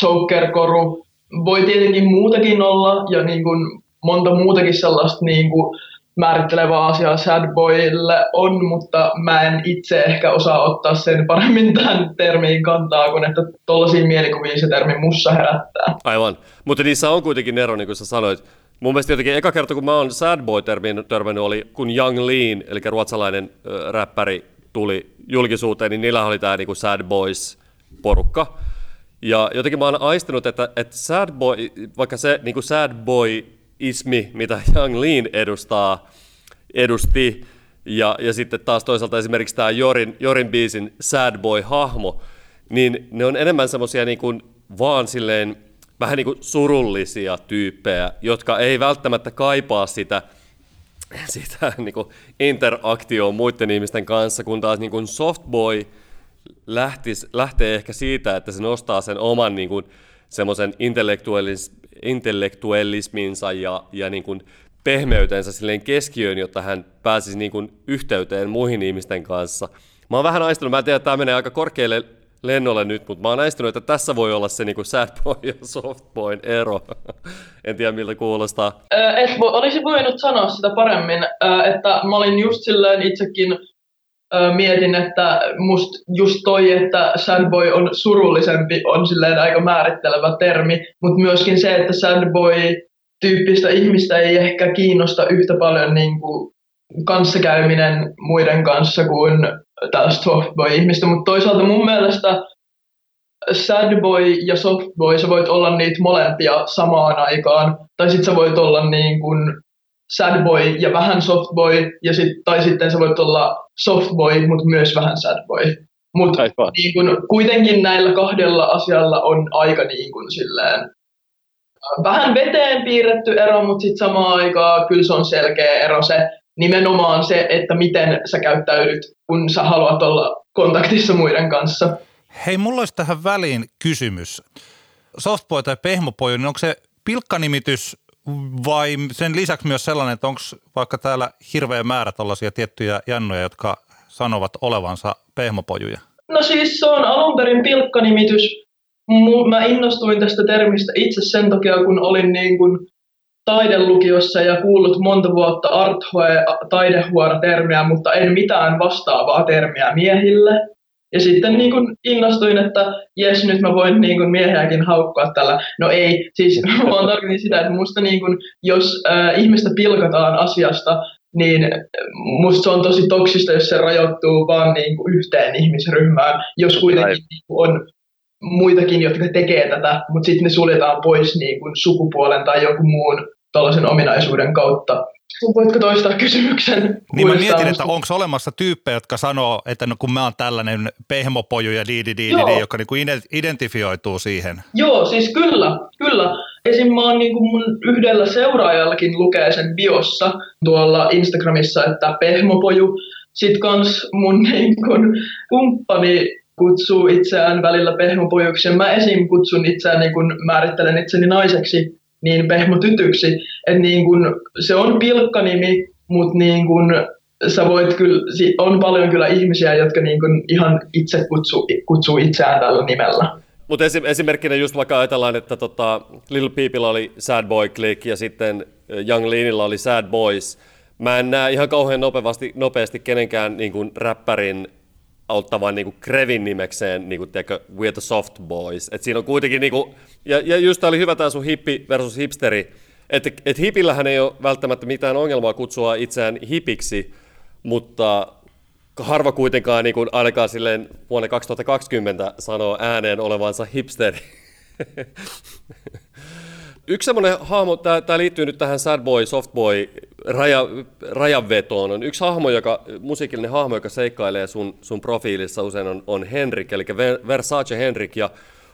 choker-koru. Voi tietenkin muutakin olla ja niin kuin monta muutakin sellaista niin kuin määrittelevää asiaa sad boyille on, mutta mä en itse ehkä osaa ottaa sen paremmin tähän termiin kantaa, kun että tuollaisia mielikuvia se termi mussa herättää. Aivan, mutta niissä on kuitenkin ero, niin kuin sä sanoit. Mun mielestä jotenkin eka kerta, kun mä oon sad boy törmännyt, oli kun Young Lean, eli ruotsalainen äh, räppäri, tuli julkisuuteen, niin niillä oli tämä niinku sad boys porukka. Ja jotenkin mä oon aistinut, että, että sad boy, vaikka se niin sad boy ismi, mitä Young Lean edustaa, edusti, ja, ja sitten taas toisaalta esimerkiksi tämä Jorin, Jorin biisin Sad Boy-hahmo, niin ne on enemmän semmoisia niin kuin vaan silleen vähän niin kuin surullisia tyyppejä, jotka ei välttämättä kaipaa sitä, sitä niin kuin interaktioon muiden ihmisten kanssa, kun taas niin kuin Softboy lähtis, lähtee ehkä siitä, että se nostaa sen oman niin kuin semmoisen intellektuaalis, intellektuellisminsa ja, ja niin kuin pehmeytensä silleen keskiöön, jotta hän pääsisi niin kuin yhteyteen muihin ihmisten kanssa. Mä oon vähän aistunut, mä en tiedä, että tämä menee aika korkealle lennolle nyt, mutta mä oon aistunut, että tässä voi olla se niin kuin sad boy ja soft boyn ero. en tiedä, miltä kuulostaa. Et olisi voinut sanoa sitä paremmin, että mä olin just silleen itsekin mietin, että must just toi, että sad boy on surullisempi, on silleen aika määrittelevä termi, mutta myöskin se, että sad boy tyyppistä ihmistä ei ehkä kiinnosta yhtä paljon niin kuin kanssakäyminen muiden kanssa kuin tällaista softboy-ihmistä, mutta toisaalta mun mielestä sad boy ja soft boy, sä voit olla niitä molempia samaan aikaan, tai sitten sä voit olla niin kuin sad boy ja vähän soft boy, ja sit, tai sitten sä voit olla soft boy, mutta myös vähän sad boy. Mutta niin kun, kuitenkin näillä kahdella asialla on aika niin kun, silleen, vähän veteen piirretty ero, mutta sitten samaan aikaan kyllä se on selkeä ero se nimenomaan se, että miten sä käyttäydyt, kun sä haluat olla kontaktissa muiden kanssa. Hei, mulla olisi tähän väliin kysymys. Softboy tai pehmopoju, niin onko se pilkkanimitys vai sen lisäksi myös sellainen, että onko vaikka täällä hirveä määrä tällaisia tiettyjä jannoja, jotka sanovat olevansa pehmopojuja? No siis se on alun perin pilkkanimitys. Mä innostuin tästä termistä itse sen takia, kun olin niin kuin taidelukiossa ja kuullut monta vuotta arthoe taidehuora-termiä, mutta en mitään vastaavaa termiä miehille. Ja sitten niin kuin innostuin, että jes, nyt mä voin niin kuin miehiäkin haukkua tällä. No ei, siis vaan tarkoitin sitä, että musta niin kuin, jos äh, ihmistä pilkataan asiasta, niin musta se on tosi toksista, jos se rajoittuu vaan niin kuin yhteen ihmisryhmään, jos kuitenkin niin kuin on muitakin, jotka tekee tätä, mutta sitten ne suljetaan pois niin kuin sukupuolen tai joku muun tällaisen ominaisuuden kautta. Voitko toistaa kysymyksen? Niin mä mietin, että onko olemassa tyyppejä, jotka sanoo, että no kun mä oon tällainen pehmopoju ja di, di, di, di joka niinku identifioituu siihen. Joo, siis kyllä, kyllä. Esim. mä oon niinku mun yhdellä seuraajallakin lukee sen biossa tuolla Instagramissa, että pehmopoju. Sitten kans mun niinku, kumppani kutsuu itseään välillä pehmopojuksi. Mä esim. kutsun itseään, niin kun määrittelen itseni naiseksi, niin pehmotytyksi. Että niin kun, se on pilkkanimi, mutta niin kun, sä voit kyllä, on paljon kyllä ihmisiä, jotka niin kun ihan itse kutsuu, kutsuu itseään tällä nimellä. Mutta esimerkkinä just vaikka ajatellaan, että tota, Little Peepillä oli Sad Boy Click ja sitten Young Leanilla oli Sad Boys. Mä en näe ihan kauhean nopeasti, nopeasti kenenkään niin kuin, räppärin auttavan niin kuin Krevin nimekseen, niin kuin, tiedätkö, We're the Soft Boys. Et siinä on kuitenkin, niin kuin, ja, ja just tämä oli hyvä tämä sun hippi versus hipsteri, että et hipillähän ei ole välttämättä mitään ongelmaa kutsua itseään hipiksi, mutta harva kuitenkaan niin kuin ainakaan silleen vuonna 2020 sanoo ääneen olevansa hipsteri. Yksi semmoinen hahmo, tämä liittyy nyt tähän sad boy, soft boy raja, rajanvetoon, on yksi hahmo, joka, musiikillinen hahmo, joka seikkailee sun, sun profiilissa usein on, on Henrik, eli Versace Henrik, ja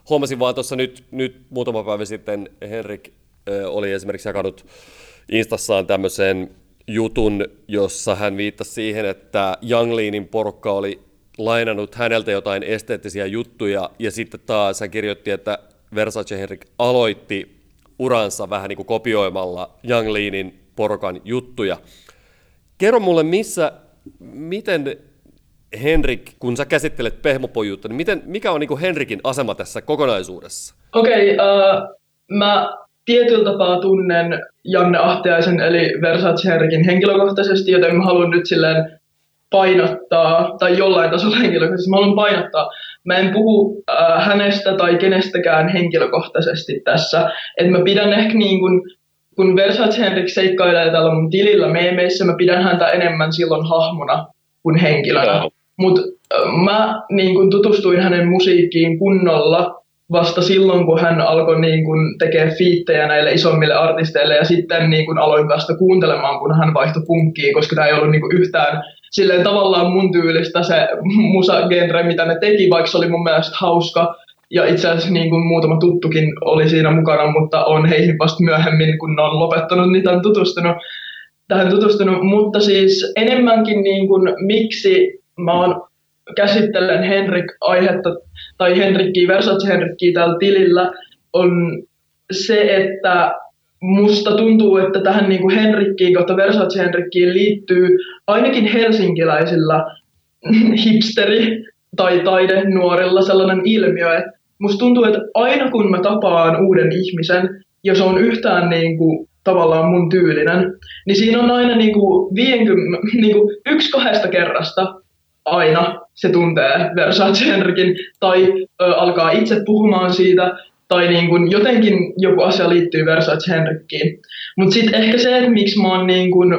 huomasin vaan tuossa nyt, nyt muutama päivä sitten Henrik oli esimerkiksi jakanut Instassaan tämmöisen jutun, jossa hän viittasi siihen, että Young Leanin porukka oli lainannut häneltä jotain esteettisiä juttuja, ja sitten taas hän kirjoitti, että Versace Henrik aloitti uransa vähän niin kuin kopioimalla Young Leanin porukan juttuja. Kerro mulle, missä, miten Henrik, kun sä käsittelet pehmopojuutta, niin miten, mikä on niin Henrikin asema tässä kokonaisuudessa? Okei, okay, uh, mä tietyllä tapaa tunnen Janne Ahtiaisen eli Versace Henrikin henkilökohtaisesti, joten mä haluan nyt silleen painottaa, tai jollain tasolla henkilökohtaisesti, mä haluan painottaa. Mä en puhu äh, hänestä tai kenestäkään henkilökohtaisesti tässä. että mä pidän ehkä niin kuin, kun Versace Henrik seikkailee täällä mun tilillä meemeissä, mä pidän häntä enemmän silloin hahmona kuin henkilönä. Mutta äh, mä niin kun tutustuin hänen musiikkiin kunnolla vasta silloin, kun hän alkoi niin kun tekee fiittejä näille isommille artisteille ja sitten niin kun aloin vasta kuuntelemaan, kun hän vaihtoi punkkiin, koska tämä ei ollut niin yhtään silleen tavallaan mun tyylistä se musagenre, mitä ne teki, vaikka se oli mun mielestä hauska. Ja itse asiassa niin kuin muutama tuttukin oli siinä mukana, mutta on heihin vasta myöhemmin, kun ne on lopettanut, niin tämän tutustunut, tähän tutustunut. Mutta siis enemmänkin niin kuin, miksi mä oon käsittelen Henrik-aihetta tai Henrikkiä, Versace Henrikkiä tällä tilillä, on se, että musta tuntuu, että tähän niin kuin Henrikkiin kautta Versace Henrikkiin liittyy ainakin helsinkiläisillä hipsteri- tai taidenuorilla sellainen ilmiö, että musta tuntuu, että aina kun mä tapaan uuden ihmisen, jos on yhtään niin kuin, tavallaan mun tyylinen, niin siinä on aina niin kuin 50, niin kuin yksi kahdesta kerrasta aina se tuntee Versace Henrikin tai ö, alkaa itse puhumaan siitä tai niin kuin jotenkin joku asia liittyy Versace Henrikkiin. Mutta sitten ehkä se, että miksi mä oon niin kuin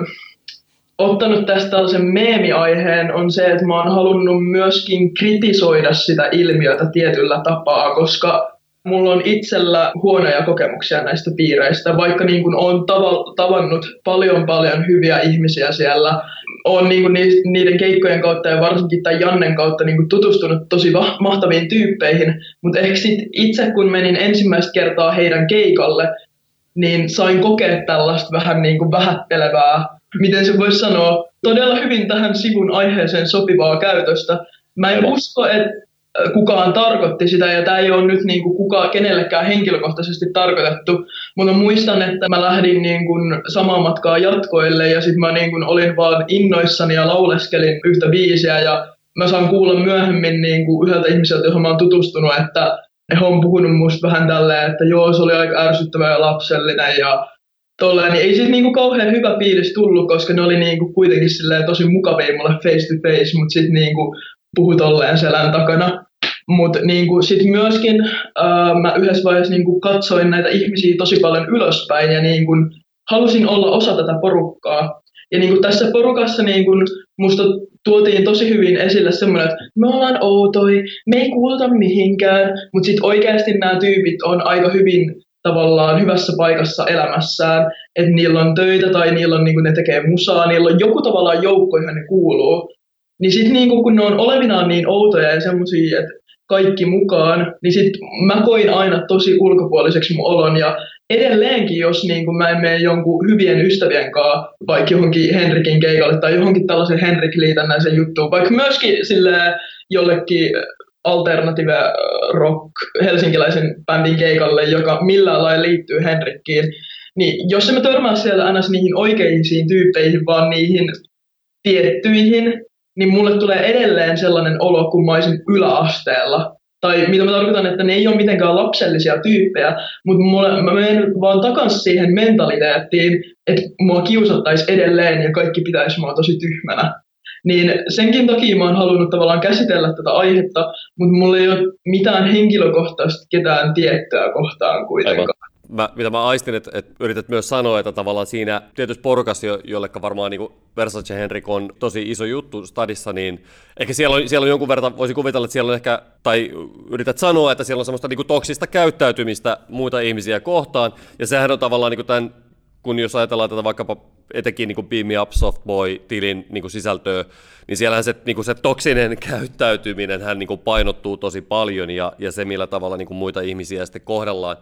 ottanut tästä tällaisen meemiaiheen, on se, että mä oon halunnut myöskin kritisoida sitä ilmiötä tietyllä tapaa, koska mulla on itsellä huonoja kokemuksia näistä piireistä, vaikka niin kuin olen tavannut paljon paljon hyviä ihmisiä siellä. Olen niin kuin niiden keikkojen kautta ja varsinkin tämän Jannen kautta niin kuin tutustunut tosi mahtaviin tyyppeihin, mutta ehkä sit itse kun menin ensimmäistä kertaa heidän keikalle, niin sain kokea tällaista vähän niin kuin vähättelevää, miten se voisi sanoa, todella hyvin tähän sivun aiheeseen sopivaa käytöstä. Mä en usko, että kukaan tarkoitti sitä, ja tämä ei ole nyt niin kuin kuka, kenellekään henkilökohtaisesti tarkoitettu, mutta muistan, että mä lähdin niin kuin samaa matkaa jatkoille, ja sitten mä niin kuin olin vaan innoissani ja lauleskelin yhtä biisiä, ja mä saan kuulla myöhemmin niin kuin yhdeltä ihmiseltä, johon mä oon tutustunut, että he on puhunut musta vähän tälleen, että joo, se oli aika ärsyttävä ja lapsellinen, ja tolleen, niin ei siis niinku kauhean hyvä fiilis tullut, koska ne oli niinku kuitenkin tosi mukavia mulle face to face, mutta sitten niinku puhu tolleen selän takana. Mutta niinku sitten myöskin ää, mä yhdessä vaiheessa niinku katsoin näitä ihmisiä tosi paljon ylöspäin ja niinku halusin olla osa tätä porukkaa. Ja niinku tässä porukassa niinku musta tuotiin tosi hyvin esille semmoinen, että me ollaan outoi, me ei kuuluta mihinkään, mutta sitten oikeasti nämä tyypit on aika hyvin tavallaan hyvässä paikassa elämässään, että niillä on töitä tai niillä on, niin ne tekee musaa, niillä on joku tavallaan joukko, johon ne kuuluu. Niin sitten niinku, kun ne on olevinaan niin outoja ja semmoisia, että kaikki mukaan, niin sitten mä koin aina tosi ulkopuoliseksi mun olon. Ja edelleenkin, jos niin kun mä en mene jonkun hyvien ystävien kanssa vaikka johonkin Henrikin keikalle tai johonkin tällaisen Henrik liitännäisen juttuun, vaikka myöskin sille jollekin alternative rock helsinkiläisen bändin keikalle, joka millään lailla liittyy Henrikkiin, niin jos emme törmää siellä aina niihin oikeisiin tyyppeihin, vaan niihin tiettyihin, niin mulle tulee edelleen sellainen olo, kun mä olisin yläasteella. Tai mitä mä tarkoitan, että ne ei ole mitenkään lapsellisia tyyppejä, mutta mulle, mä menen vaan takaisin siihen mentaliteettiin, että mua kiusattaisi edelleen ja kaikki pitäisi mua tosi tyhmänä. Niin senkin takia mä oon halunnut tavallaan käsitellä tätä aihetta, mutta mulla ei ole mitään henkilökohtaista ketään tiettyä kohtaan kuitenkaan. Aivan mä, mitä mä aistin, että, että yrität myös sanoa, että tavallaan siinä tietysti porukassa, jo, jollekka varmaan niin Versace Henrik on tosi iso juttu stadissa, niin ehkä siellä on, siellä on jonkun verran, voisi kuvitella, että siellä on ehkä, tai yrität sanoa, että siellä on semmoista niin toksista käyttäytymistä muita ihmisiä kohtaan, ja sehän on tavallaan niin tämän, kun jos ajatellaan tätä vaikkapa etenkin niin Beam Me Up Softboy-tilin niin sisältöä, niin siellähän se, niin se toksinen käyttäytyminen hän niin painottuu tosi paljon, ja, ja se millä tavalla niin muita ihmisiä sitten kohdellaan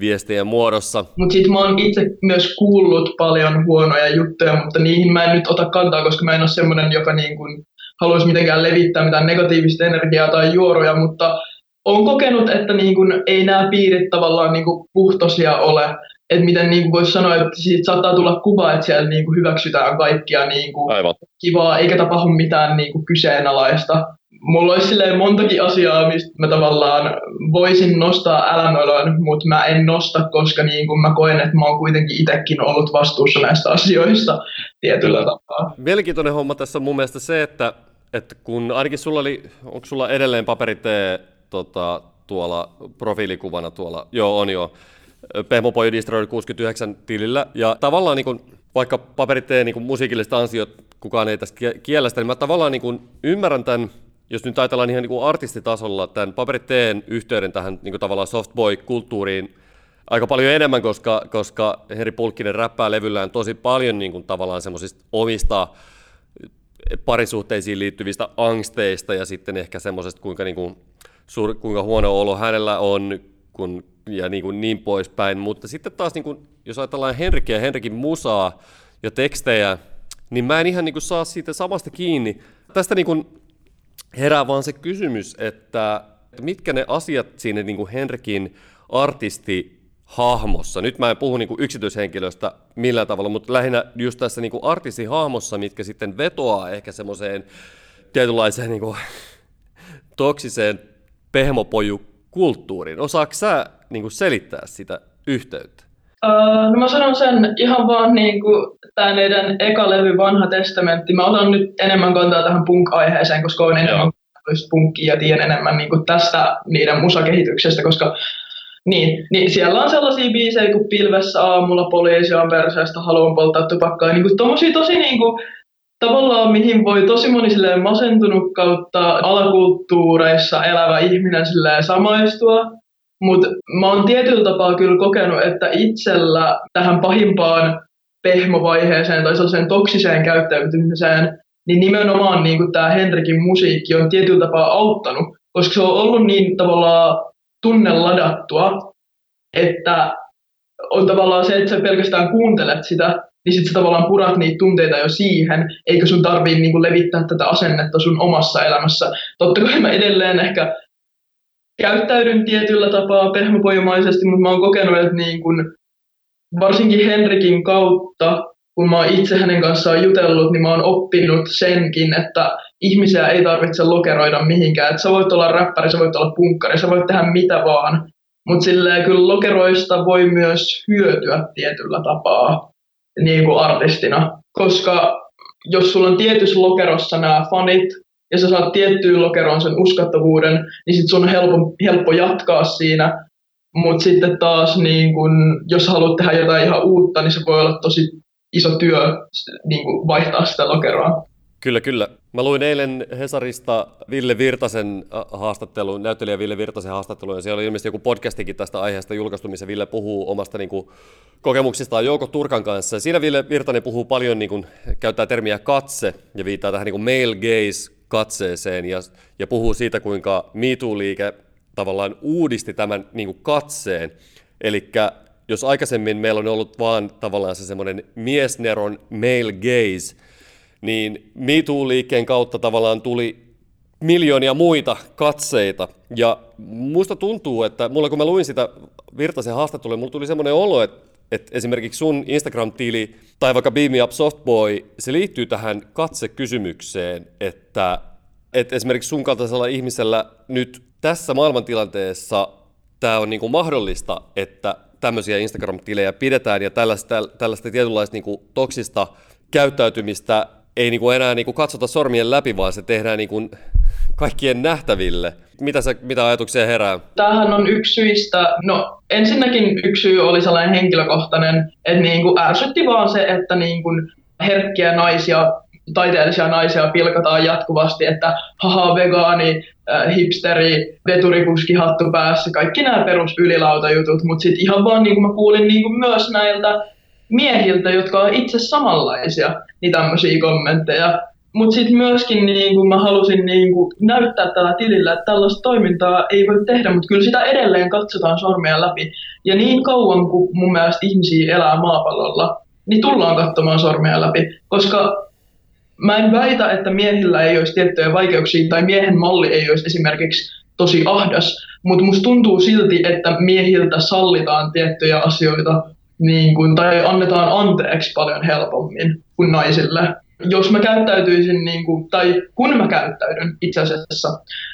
viestien muodossa. Mutta sitten mä oon itse myös kuullut paljon huonoja juttuja, mutta niihin mä en nyt ota kantaa, koska mä en ole semmoinen, joka niin kun haluaisi mitenkään levittää mitään negatiivista energiaa tai juoroja, mutta on kokenut, että niin kun ei nämä piirit tavallaan niin kun puhtosia ole. että miten niin voisi sanoa, että siitä saattaa tulla kuva, että siellä niin kuin hyväksytään kaikkia niin kuin Aivan. kivaa, eikä tapahdu mitään niin kuin kyseenalaista. Mulla olisi silleen montakin asiaa, mistä mä tavallaan voisin nostaa älämölön, mutta mä en nosta, koska niin kuin mä koen, että mä oon kuitenkin itsekin ollut vastuussa näistä asioista tietyllä tapaa. Mielenkiintoinen homma tässä on mun mielestä se, että, että kun ainakin sulla oli, onko sulla edelleen paperitee tota, tuolla profiilikuvana tuolla, joo on joo, Pehmopoju Destroyer 69 tilillä. Ja tavallaan niin kuin, vaikka paperit tee niin musiikilliset ansiot, kukaan ei tästä kielestä, niin mä tavallaan niin kuin ymmärrän tämän, jos nyt ajatellaan ihan niin kuin artistitasolla, tämän paperit teen yhteyden tähän niin kuin tavallaan softboy-kulttuuriin aika paljon enemmän, koska, koska Heri Pulkkinen räppää levyllään tosi paljon niin kuin tavallaan semmoisista omista parisuhteisiin liittyvistä angsteista ja sitten ehkä semmoisesta, kuinka, niin kuin, kuinka huono olo hänellä on, kun ja niin, kuin niin poispäin. Mutta sitten taas, niin kuin, jos ajatellaan Henrikiä ja Henrikin musaa ja tekstejä, niin mä en ihan niin kuin saa siitä samasta kiinni. Tästä niin kuin herää vaan se kysymys, että mitkä ne asiat siinä niin kuin Henrikin artisti hahmossa. Nyt mä en puhu niin kuin yksityishenkilöstä millään tavalla, mutta lähinnä just tässä niin kuin artistihahmossa, mitkä sitten vetoaa ehkä semmoiseen tietynlaiseen niin kuin toksiseen pehmopoju kulttuuriin. Osaatko sä niin kuin selittää sitä yhteyttä? Uh, no mä sanon sen ihan vaan niin kuin tämä meidän eka levy Vanha testamentti. Mä otan nyt enemmän kantaa tähän punk-aiheeseen, koska on enemmän punkkia ja tiedän enemmän niin kuin tästä niiden musakehityksestä, koska niin, niin siellä on sellaisia biisejä kuin Pilvessä aamulla, poliisi on perseestä, haluan polttaa tupakkaa. Niin kuin tommosia tosi niin kuin, tavallaan mihin voi tosi moni masentunut kautta alakulttuureissa elävä ihminen samaistua. Mutta mä oon tietyllä tapaa kyllä kokenut, että itsellä tähän pahimpaan pehmovaiheeseen tai sellaiseen toksiseen käyttäytymiseen, niin nimenomaan niin tämä Henrikin musiikki on tietyllä tapaa auttanut, koska se on ollut niin tavallaan tunneladattua, että on tavallaan se, että sä pelkästään kuuntelet sitä, niin sitten sä tavallaan purat niitä tunteita jo siihen, eikä sun tarvii niinku levittää tätä asennetta sun omassa elämässä. Totta kai mä edelleen ehkä käyttäydyn tietyllä tapaa pehmopojumaisesti, mutta mä oon kokenut, että niin kun, varsinkin Henrikin kautta, kun mä oon itse hänen kanssaan jutellut, niin mä oon oppinut senkin, että ihmisiä ei tarvitse lokeroida mihinkään. Että sä voit olla räppäri, sä voit olla punkkari, sä voit tehdä mitä vaan. Mutta silleen kyllä lokeroista voi myös hyötyä tietyllä tapaa niin kuin artistina. Koska jos sulla on tietyssä lokerossa nämä fanit, ja sä saat tiettyyn lokeroon sen uskottavuuden, niin sit sun on helppo, helppo jatkaa siinä. Mutta sitten taas, niin kun, jos haluat tehdä jotain ihan uutta, niin se voi olla tosi iso työ niin kun vaihtaa sitä lokeroa. Kyllä, kyllä. Mä luin eilen Hesarista Ville Virtasen äh, haastattelun, näyttelijä Ville Virtasen haastattelun, ja siellä oli ilmeisesti joku podcastikin tästä aiheesta julkaistu, missä Ville puhuu omasta niin kuin, kokemuksistaan Jouko Turkan kanssa. Siinä Ville Virtanen puhuu paljon, niin kuin, käyttää termiä katse, ja viittaa tähän niin kuin male gaze katseeseen ja, ja puhuu siitä, kuinka MeToo-liike tavallaan uudisti tämän niin kuin katseen. Eli jos aikaisemmin meillä on ollut vaan tavallaan se semmoinen miesneron male gaze, niin MeToo-liikkeen kautta tavallaan tuli miljoonia muita katseita. Ja musta tuntuu, että mulla kun mä luin sitä Virtasen haastattelua, mulla tuli semmoinen olo, että, että esimerkiksi sun Instagram-tili tai vaikka Beam Me Up Softboy, se liittyy tähän katsekysymykseen, että, että esimerkiksi sun kaltaisella ihmisellä nyt tässä maailmantilanteessa tämä on niin kuin mahdollista, että tämmöisiä Instagram-tilejä pidetään ja tällaista, tällaista tietynlaista niin kuin toksista käyttäytymistä ei niin kuin enää niin kuin katsota sormien läpi, vaan se tehdään niin kuin kaikkien nähtäville. Mitä, se, mitä ajatuksia herää? Tämähän on yksi syistä. No ensinnäkin yksi syy oli sellainen henkilökohtainen, että niin kuin ärsytti vaan se, että niin kuin herkkiä naisia, taiteellisia naisia pilkataan jatkuvasti, että haha vegaani, äh, hipsteri, veturikuski hattu päässä, kaikki nämä perus ylilautajutut, mutta sitten ihan vaan niin kuin mä kuulin niin kuin myös näiltä miehiltä, jotka on itse samanlaisia, niin tämmöisiä kommentteja. Mutta sitten myöskin niin kun mä halusin niin kun näyttää tällä tilillä, että tällaista toimintaa ei voi tehdä, mutta kyllä sitä edelleen katsotaan sormia läpi. Ja niin kauan kuin mun mielestä ihmisiä elää maapallolla, niin tullaan katsomaan sormia läpi. Koska mä en väitä, että miehillä ei olisi tiettyjä vaikeuksia, tai miehen malli ei olisi esimerkiksi tosi ahdas, mutta musta tuntuu silti, että miehiltä sallitaan tiettyjä asioita niin kuin, tai annetaan anteeksi paljon helpommin kuin naisille. Jos mä käyttäytyisin, niin kuin, tai kun mä käyttäydyn itse asiassa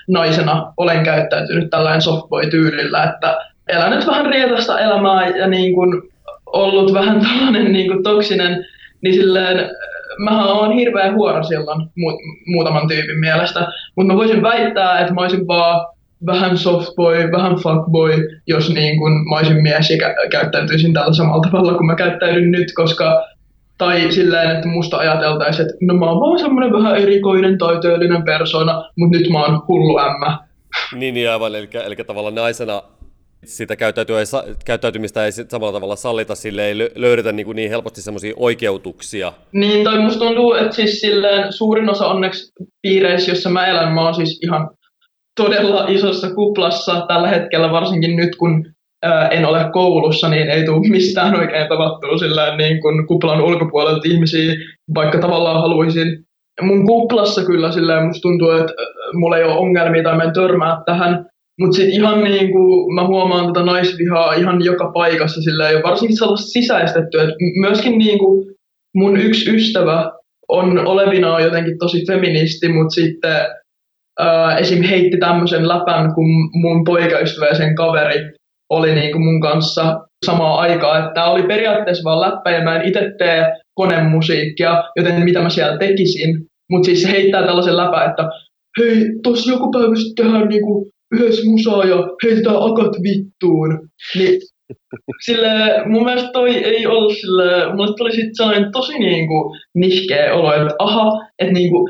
naisena, olen käyttäytynyt tällainen softboy-tyylillä, että elänyt vähän rietasta elämää ja niin kuin, ollut vähän tällainen niin kuin, toksinen, niin silleen mähän oon hirveän huono silloin mu- muutaman tyypin mielestä, mutta mä voisin väittää, että mä olisin vaan vähän softboy, vähän fuckboy, jos niin kun mä olisin mies ja kä- käyttäytyisin tällä samalla tavalla kuin mä käyttäydyn nyt, koska tai silleen, että musta ajateltaisiin, että no mä oon vaan semmoinen vähän erikoinen taiteellinen persona, mutta nyt mä oon hullu ämmä. Niin, niin aivan, eli, eli tavallaan naisena sitä käyttäytymistä ei samalla tavalla sallita, sille ei löydetä niin, kuin niin helposti semmoisia oikeutuksia. Niin, tai musta tuntuu, että siis silleen suurin osa onneksi piireissä, jossa mä elän, mä oon siis ihan todella isossa kuplassa tällä hetkellä, varsinkin nyt kun ää, en ole koulussa, niin ei tule mistään oikein tapahtuu sillä niin kuin kuplan ulkopuolelta ihmisiä, vaikka tavallaan haluaisin. Mun kuplassa kyllä sillä musta tuntuu, että mulla ei ole ongelmia tai mä en törmää tähän, mutta sitten ihan niin kuin mä huomaan tätä naisvihaa ihan joka paikassa sillä ei varsinkin sellaista sisäistetty, että myöskin niin kuin mun yksi ystävä on olevinaan jotenkin tosi feministi, mutta sitten ää, esim. heitti tämmöisen läpän, kun mun poikaystävä ja sen kaveri oli niin kuin mun kanssa samaa aikaa. Että tämä oli periaatteessa vaan läppä ja mä en itse tee konemusiikkia, joten mitä mä siellä tekisin. Mutta siis se heittää tällaisen läpän, että hei, tossa joku päivä sitten tehdään niinku yhdessä musaa ja heitetään akat vittuun. Niin sille mun mielestä toi ei ollut sille, mulle tuli sitten sellainen tosi niinku nihkeä olo, että aha, että niinku,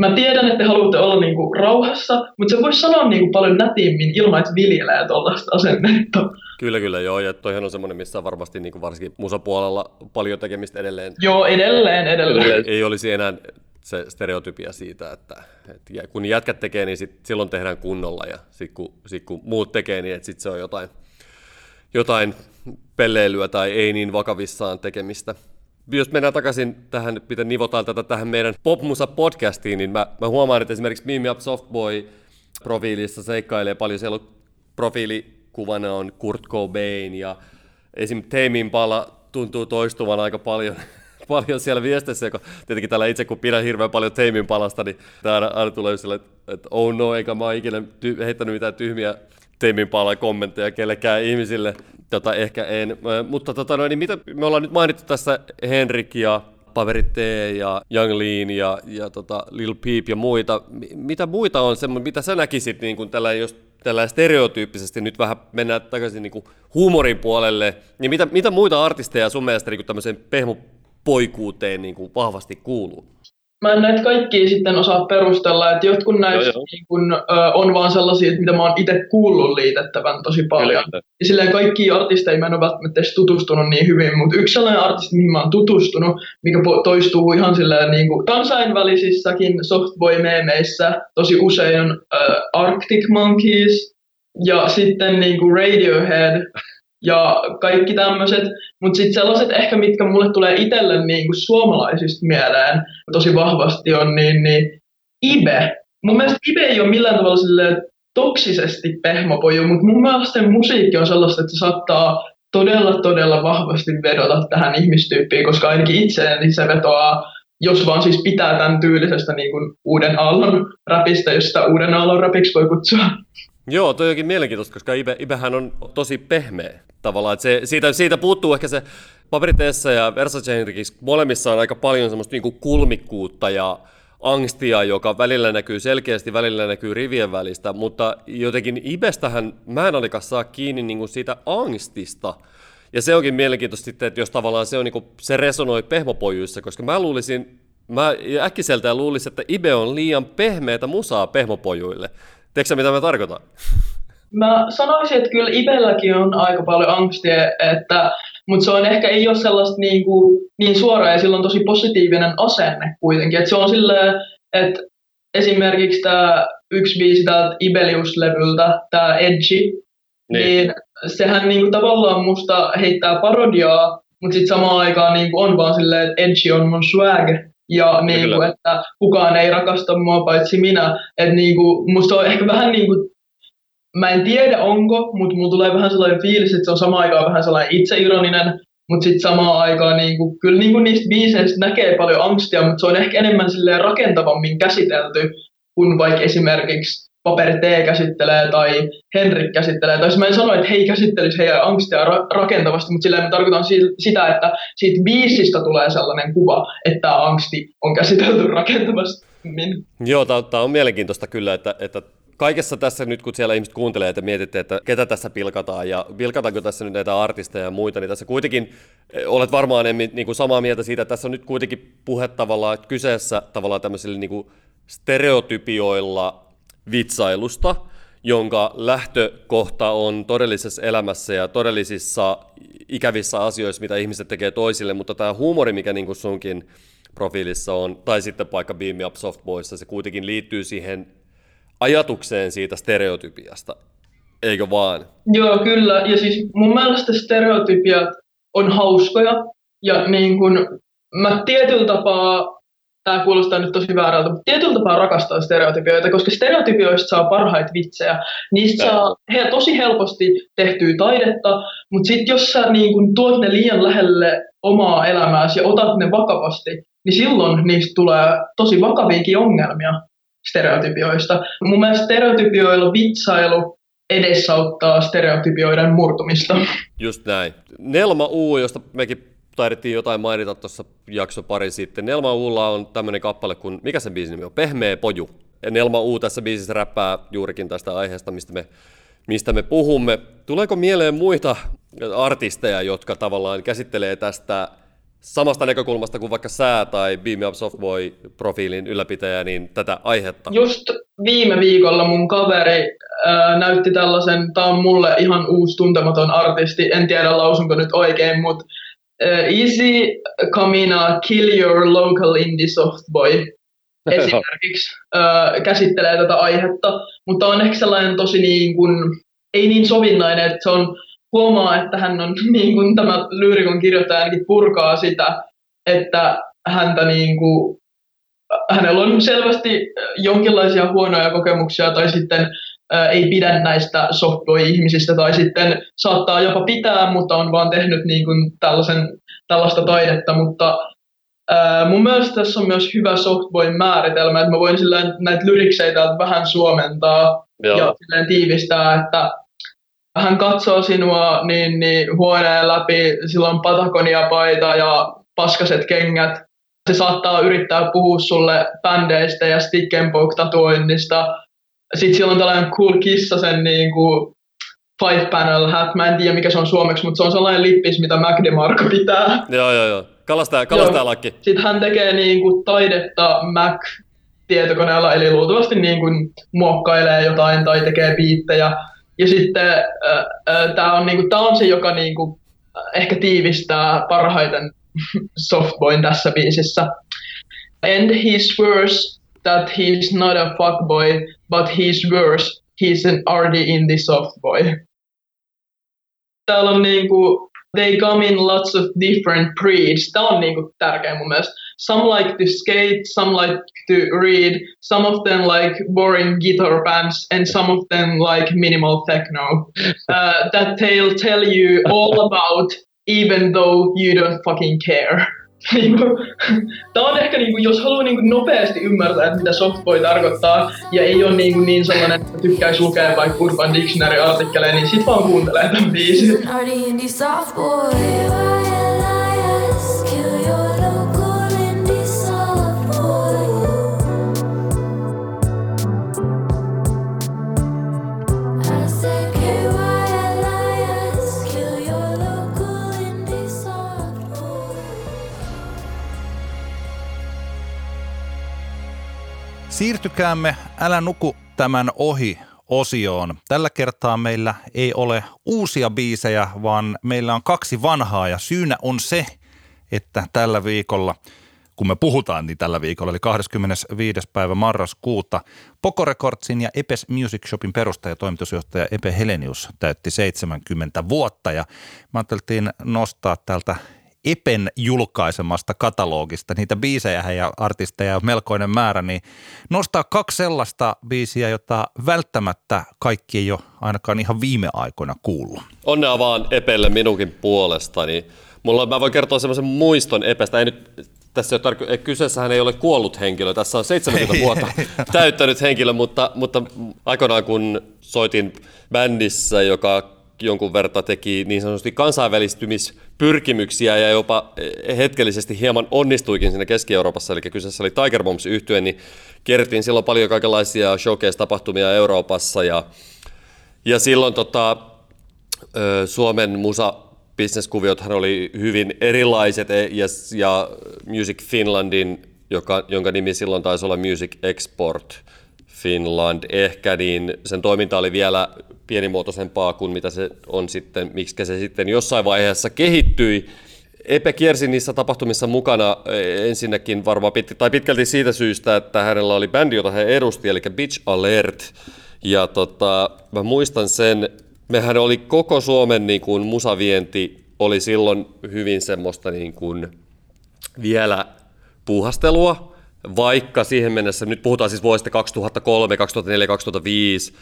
mä tiedän, että te haluatte olla niinku rauhassa, mutta se voisi sanoa niinku paljon nätimmin ilman, että viljelee tuollaista asennetta. Kyllä, kyllä, joo, ja toihan on semmoinen, missä on varmasti niinku varsinkin musapuolella paljon tekemistä edelleen. Joo, edelleen, edelleen. Ei olisi enää se stereotypia siitä, että, että kun jätkät tekee, niin sit, silloin tehdään kunnolla ja sitten kun, sit kun muut tekee, niin sitten se on jotain, jotain pelleilyä tai ei niin vakavissaan tekemistä. Jos mennään takaisin tähän, miten nivotaan tätä tähän meidän Popmusa podcastiin, niin mä, mä huomaan, että esimerkiksi Mimi Up Softboy profiilissa seikkailee paljon. Siellä on profiilikuvana on Kurt Cobain ja esim. Tame Pala tuntuu toistuvan aika paljon paljon siellä viesteissä, kun tietenkin täällä itse kun pidän hirveän paljon teimin palasta, niin täällä aina tulee sille, että, oh no, eikä mä ikinä ty- heittänyt mitään tyhmiä teimin pala kommentteja kellekään ihmisille, tota, ehkä en. Mutta tota, no, niin mitä, me ollaan nyt mainittu tässä Henrik ja Paveri T ja Young Lean ja, ja tota, Lil Peep ja muita. Mitä muita on semmoinen, mitä sä näkisit niin kuin tällä, jos tällä stereotyyppisesti nyt vähän mennään takaisin niin kuin huumorin puolelle, niin mitä, mitä muita artisteja sun mielestä niin tämmöisen pehmo poikuuteen niin kuin vahvasti kuuluu? Mä en näitä kaikkia sitten osaa perustella, että jotkut näistä joo, niin kun, ö, on vaan sellaisia, että mitä mä oon itse kuullut liitettävän tosi paljon. Kyllä. Ja silleen kaikki artisteja mä en ole välttämättä edes tutustunut niin hyvin, mutta yksi sellainen artisti, mihin mä oon tutustunut, mikä toistuu ihan silleen niin kuin kansainvälisissäkin softboy-meemeissä tosi usein on uh, Arctic Monkeys ja sitten niin kuin Radiohead ja kaikki tämmöiset. Mutta sitten sellaiset ehkä, mitkä mulle tulee itselle niin kuin suomalaisista mieleen tosi vahvasti on niin, niin Ibe. Mun mielestä Ibe ei ole millään tavalla sille toksisesti pehmopoju, mutta mun mielestä sen musiikki on sellaista, että se saattaa todella, todella vahvasti vedota tähän ihmistyyppiin, koska ainakin itseäni se vetoaa, jos vaan siis pitää tämän tyylisestä niin kuin uuden aallon rapista, jos sitä uuden aallon rapiksi voi kutsua. Joo, toi onkin mielenkiintoista, koska Ibe, Ibehän on tosi pehmeä tavallaan. Että se, siitä, siitä puuttuu ehkä se Paperiteessa ja Versace Henrikissä molemmissa on aika paljon semmoista niin kuin kulmikkuutta ja angstia, joka välillä näkyy selkeästi, välillä näkyy rivien välistä, mutta jotenkin Ibestähän mä en ainakaan saa kiinni niin kuin siitä angstista. Ja se onkin mielenkiintoista sitten, että jos tavallaan se, on, niin kuin, se resonoi pehmopojuissa, koska mä luulisin, mä äkkiseltään luulisin, että Ibe on liian pehmeätä musaa pehmopojuille. Tiedätkö mitä mä tarkoitan? Mä sanoisin, että kyllä Ibelläkin on aika paljon angstia, että, mutta se on ehkä ei ole sellaista niin, kuin, niin suoraa ja sillä on tosi positiivinen asenne kuitenkin. Että se on silleen, että esimerkiksi tämä yksi biisi täältä Ibelius-levyltä, tämä Edgy, niin. niin sehän niin kuin, tavallaan musta heittää parodiaa, mutta sitten samaan aikaan niin kuin on vaan silleen, että Edgy on mun swag, ja niin kuin, että kukaan ei rakasta mua paitsi minä. Että niin kuin, musta on ehkä vähän niin kuin mä en tiedä onko, mutta mulla tulee vähän sellainen fiilis, että se on samaan aikaan vähän sellainen itseironinen, mutta sitten samaan aikaan niin kuin, kyllä niin kuin niistä biiseistä näkee paljon angstia, mutta se on ehkä enemmän silleen rakentavammin käsitelty kuin vaikka esimerkiksi Paperi T käsittelee tai Henrik käsittelee. Tai mä en sano, että he ei käsittelisi heidän angstia ra- rakentavasti, mutta sillä mä tarkoitan sitä, että siitä biisistä tulee sellainen kuva, että tämä angsti on käsitelty rakentavasti. Joo, tämä on mielenkiintoista kyllä, että, että kaikessa tässä nyt, kun siellä ihmiset kuuntelee, että mietitte, että ketä tässä pilkataan ja pilkataanko tässä nyt näitä artisteja ja muita, niin tässä kuitenkin eh, olet varmaan niin kuin samaa mieltä siitä, että tässä on nyt kuitenkin puhe tavallaan, että kyseessä tavallaan tämmöisillä niin kuin stereotypioilla vitsailusta, jonka lähtökohta on todellisessa elämässä ja todellisissa ikävissä asioissa, mitä ihmiset tekee toisille, mutta tämä huumori, mikä niin kuin sunkin profiilissa on, tai sitten vaikka Beam Up Softboyssa, se kuitenkin liittyy siihen ajatukseen siitä stereotypiasta, eikö vaan? Joo, kyllä. Ja siis mun mielestä stereotypiat on hauskoja. Ja niin kun, mä tietyllä tapaa, tämä kuulostaa nyt tosi väärältä, mutta tietyllä tapaa rakastaa stereotypioita, koska stereotypioista saa parhaita vitsejä. Niistä ja. saa he, tosi helposti tehtyä taidetta, mutta sitten jos sä niin kun, tuot ne liian lähelle omaa elämääsi ja otat ne vakavasti, niin silloin niistä tulee tosi vakaviakin ongelmia stereotypioista. Mun mielestä stereotypioilla vitsailu edesauttaa stereotypioiden murtumista. Just näin. Nelma U, josta mekin taidettiin jotain mainita tuossa jakso pari sitten. Nelma Ulla on tämmöinen kappale kuin, mikä se biisin nimi on? Pehmeä poju. Ja Nelma U tässä biisissä räppää juurikin tästä aiheesta, mistä me, mistä me puhumme. Tuleeko mieleen muita artisteja, jotka tavallaan käsittelee tästä samasta näkökulmasta kuin vaikka sää tai Beam Up Softboy-profiilin ylläpitäjä, niin tätä aihetta? Just viime viikolla mun kaveri ää, näytti tällaisen, tämä on mulle ihan uusi tuntematon artisti, en tiedä lausunko nyt oikein, mutta Easy Kamina Kill Your Local Indie Softboy esimerkiksi ää, käsittelee tätä aihetta, mutta on ehkä sellainen tosi niin kuin, ei niin sovinnainen, että se on huomaa, että hän on, niin kuin tämä lyyrikon kirjoittaja ainakin purkaa sitä, että häntä niin kuin, hänellä on selvästi jonkinlaisia huonoja kokemuksia tai sitten ei pidä näistä softboy-ihmisistä tai sitten saattaa jopa pitää, mutta on vaan tehnyt niin kuin tällaisen, tällaista taidetta, mutta ää, mun mielestä tässä on myös hyvä softboyn määritelmä, että mä voin sillä näitä lyrikseitä vähän suomentaa Joo. ja tiivistää, että hän katsoo sinua niin, niin huoneen läpi, sillä on Patagonia-paita ja paskaset kengät. Se saattaa yrittää puhua sulle bändeistä ja stick and poke tatuoinnista. Sitten sillä on tällainen cool kissasen niin kuin five panel hat. Mä en tiedä mikä se on suomeksi, mutta se on sellainen lippis, mitä Mac DeMarco pitää. Joo, joo, joo. Kalastaja, kalastaja lakki. Sitten hän tekee niin kuin taidetta Mac tietokoneella, eli luultavasti niin kuin muokkailee jotain tai tekee biittejä ja sitten äh, äh, tämä on, niinku, tää on se, joka niinku, ehkä tiivistää parhaiten Softboyn tässä biisissä. And he swears that he's not a fuckboy, but he's worse. He's an RD in the softboy. Täällä on niinku, they come in lots of different breeds. Tämä on niinku tärkeä mun mielestä. Some like to skate, some like to read, some of them like boring guitar bands, and some of them like minimal techno. Uh, that they'll tell you all about, even though you don't fucking care. Tämä on ehkä, niinku, jos haluaa niinku nopeasti ymmärtää, että mitä softboy tarkoittaa, ja ei ole niinku niin sellainen, että tykkäisi lukea vaikka Urban Dictionary-artikkeleja, niin sit vaan kuuntelee tämän biisin. Siirtykäämme Älä nuku tämän ohi osioon. Tällä kertaa meillä ei ole uusia biisejä, vaan meillä on kaksi vanhaa ja syynä on se, että tällä viikolla, kun me puhutaan, niin tällä viikolla, eli 25. päivä marraskuuta, Poco Recordsin ja Epes Music Shopin perustaja ja toimitusjohtaja Epe Helenius täytti 70 vuotta ja me ajateltiin nostaa täältä Epen julkaisemasta katalogista. Niitä biisejä ja artisteja on melkoinen määrä, niin nostaa kaksi sellaista biisiä, jota välttämättä kaikki ei ole ainakaan ihan viime aikoina kuullut. Onnea vaan Epelle minunkin puolestani. Mulla, mä voin kertoa semmoisen muiston Epestä. Ei nyt tässä ei ole kyseessähän ei ole kuollut henkilö, tässä on 70 vuotta täyttänyt henkilö, mutta, mutta aikoinaan kun soitin bändissä, joka jonkun verran teki niin sanotusti kansainvälistymispyrkimyksiä ja jopa hetkellisesti hieman onnistuikin siinä Keski-Euroopassa, eli kyseessä oli Tiger Bombs yhtyen, niin kerttiin silloin paljon kaikenlaisia showcase-tapahtumia Euroopassa ja, ja silloin tota, Suomen musa bisneskuviothan oli hyvin erilaiset e, ja, ja Music Finlandin, joka, jonka nimi silloin taisi olla Music Export Finland ehkä, niin sen toiminta oli vielä pienimuotoisempaa kuin mitä se on sitten, miksi se sitten jossain vaiheessa kehittyi. Epe kiersi niissä tapahtumissa mukana e, ensinnäkin varmaan pit, tai pitkälti siitä syystä, että hänellä oli bändi, jota hän edusti, eli Bitch Alert. Ja tota, mä muistan sen mehän oli koko Suomen niin kuin musavienti oli silloin hyvin semmoista niin kuin vielä puuhastelua, vaikka siihen mennessä, nyt puhutaan siis vuosista 2003, 2004, 2005,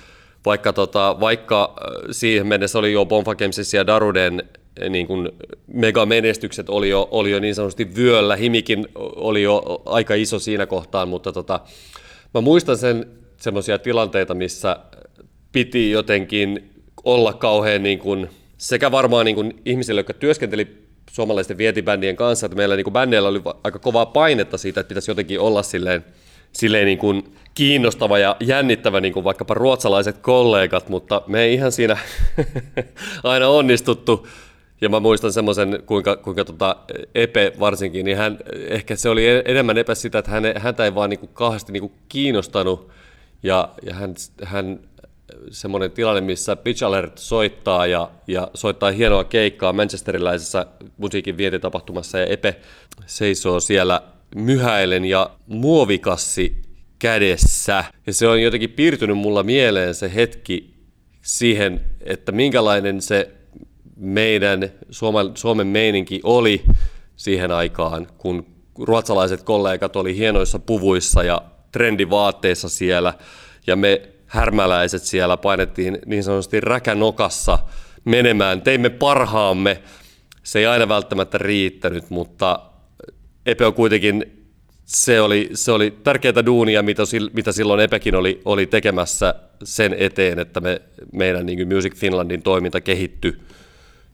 vaikka, tota, vaikka äh, siihen mennessä oli jo Bonfa ja Daruden äh, niin kuin megamenestykset oli jo, oli jo niin sanotusti vyöllä, Himikin oli jo aika iso siinä kohtaan, mutta tota, mä muistan sen semmoisia tilanteita, missä piti jotenkin olla kauhean niin kuin, sekä varmaan niin kuin ihmisille, jotka työskenteli suomalaisten vietibändien kanssa, että meillä niin bändeillä oli aika kovaa painetta siitä, että pitäisi jotenkin olla silleen, silleen niin kuin kiinnostava ja jännittävä niin kuin vaikkapa ruotsalaiset kollegat, mutta me ei ihan siinä aina onnistuttu. Ja mä muistan semmoisen, kuinka, kuinka tota Epe varsinkin, niin hän, ehkä se oli enemmän Epe sitä, että hän, häntä ei vaan niin kuin kauheasti niin kuin kiinnostanut. Ja, ja hän, hän semmoinen tilanne, missä Pitch Alert soittaa ja, ja soittaa hienoa keikkaa manchesterilaisessa musiikin vientitapahtumassa ja Epe seisoo siellä myhäilen ja muovikassi kädessä. Ja se on jotenkin piirtynyt mulla mieleen se hetki siihen, että minkälainen se meidän Suomen, Suomen meininki oli siihen aikaan, kun ruotsalaiset kollegat oli hienoissa puvuissa ja trendivaatteissa siellä, ja me härmäläiset siellä painettiin niin sanotusti räkänokassa menemään. Teimme parhaamme. Se ei aina välttämättä riittänyt, mutta Epe on kuitenkin, se oli, se oli tärkeää duunia, mitä, mitä silloin Epekin oli, oli tekemässä sen eteen, että me, meidän niin Music Finlandin toiminta kehittyi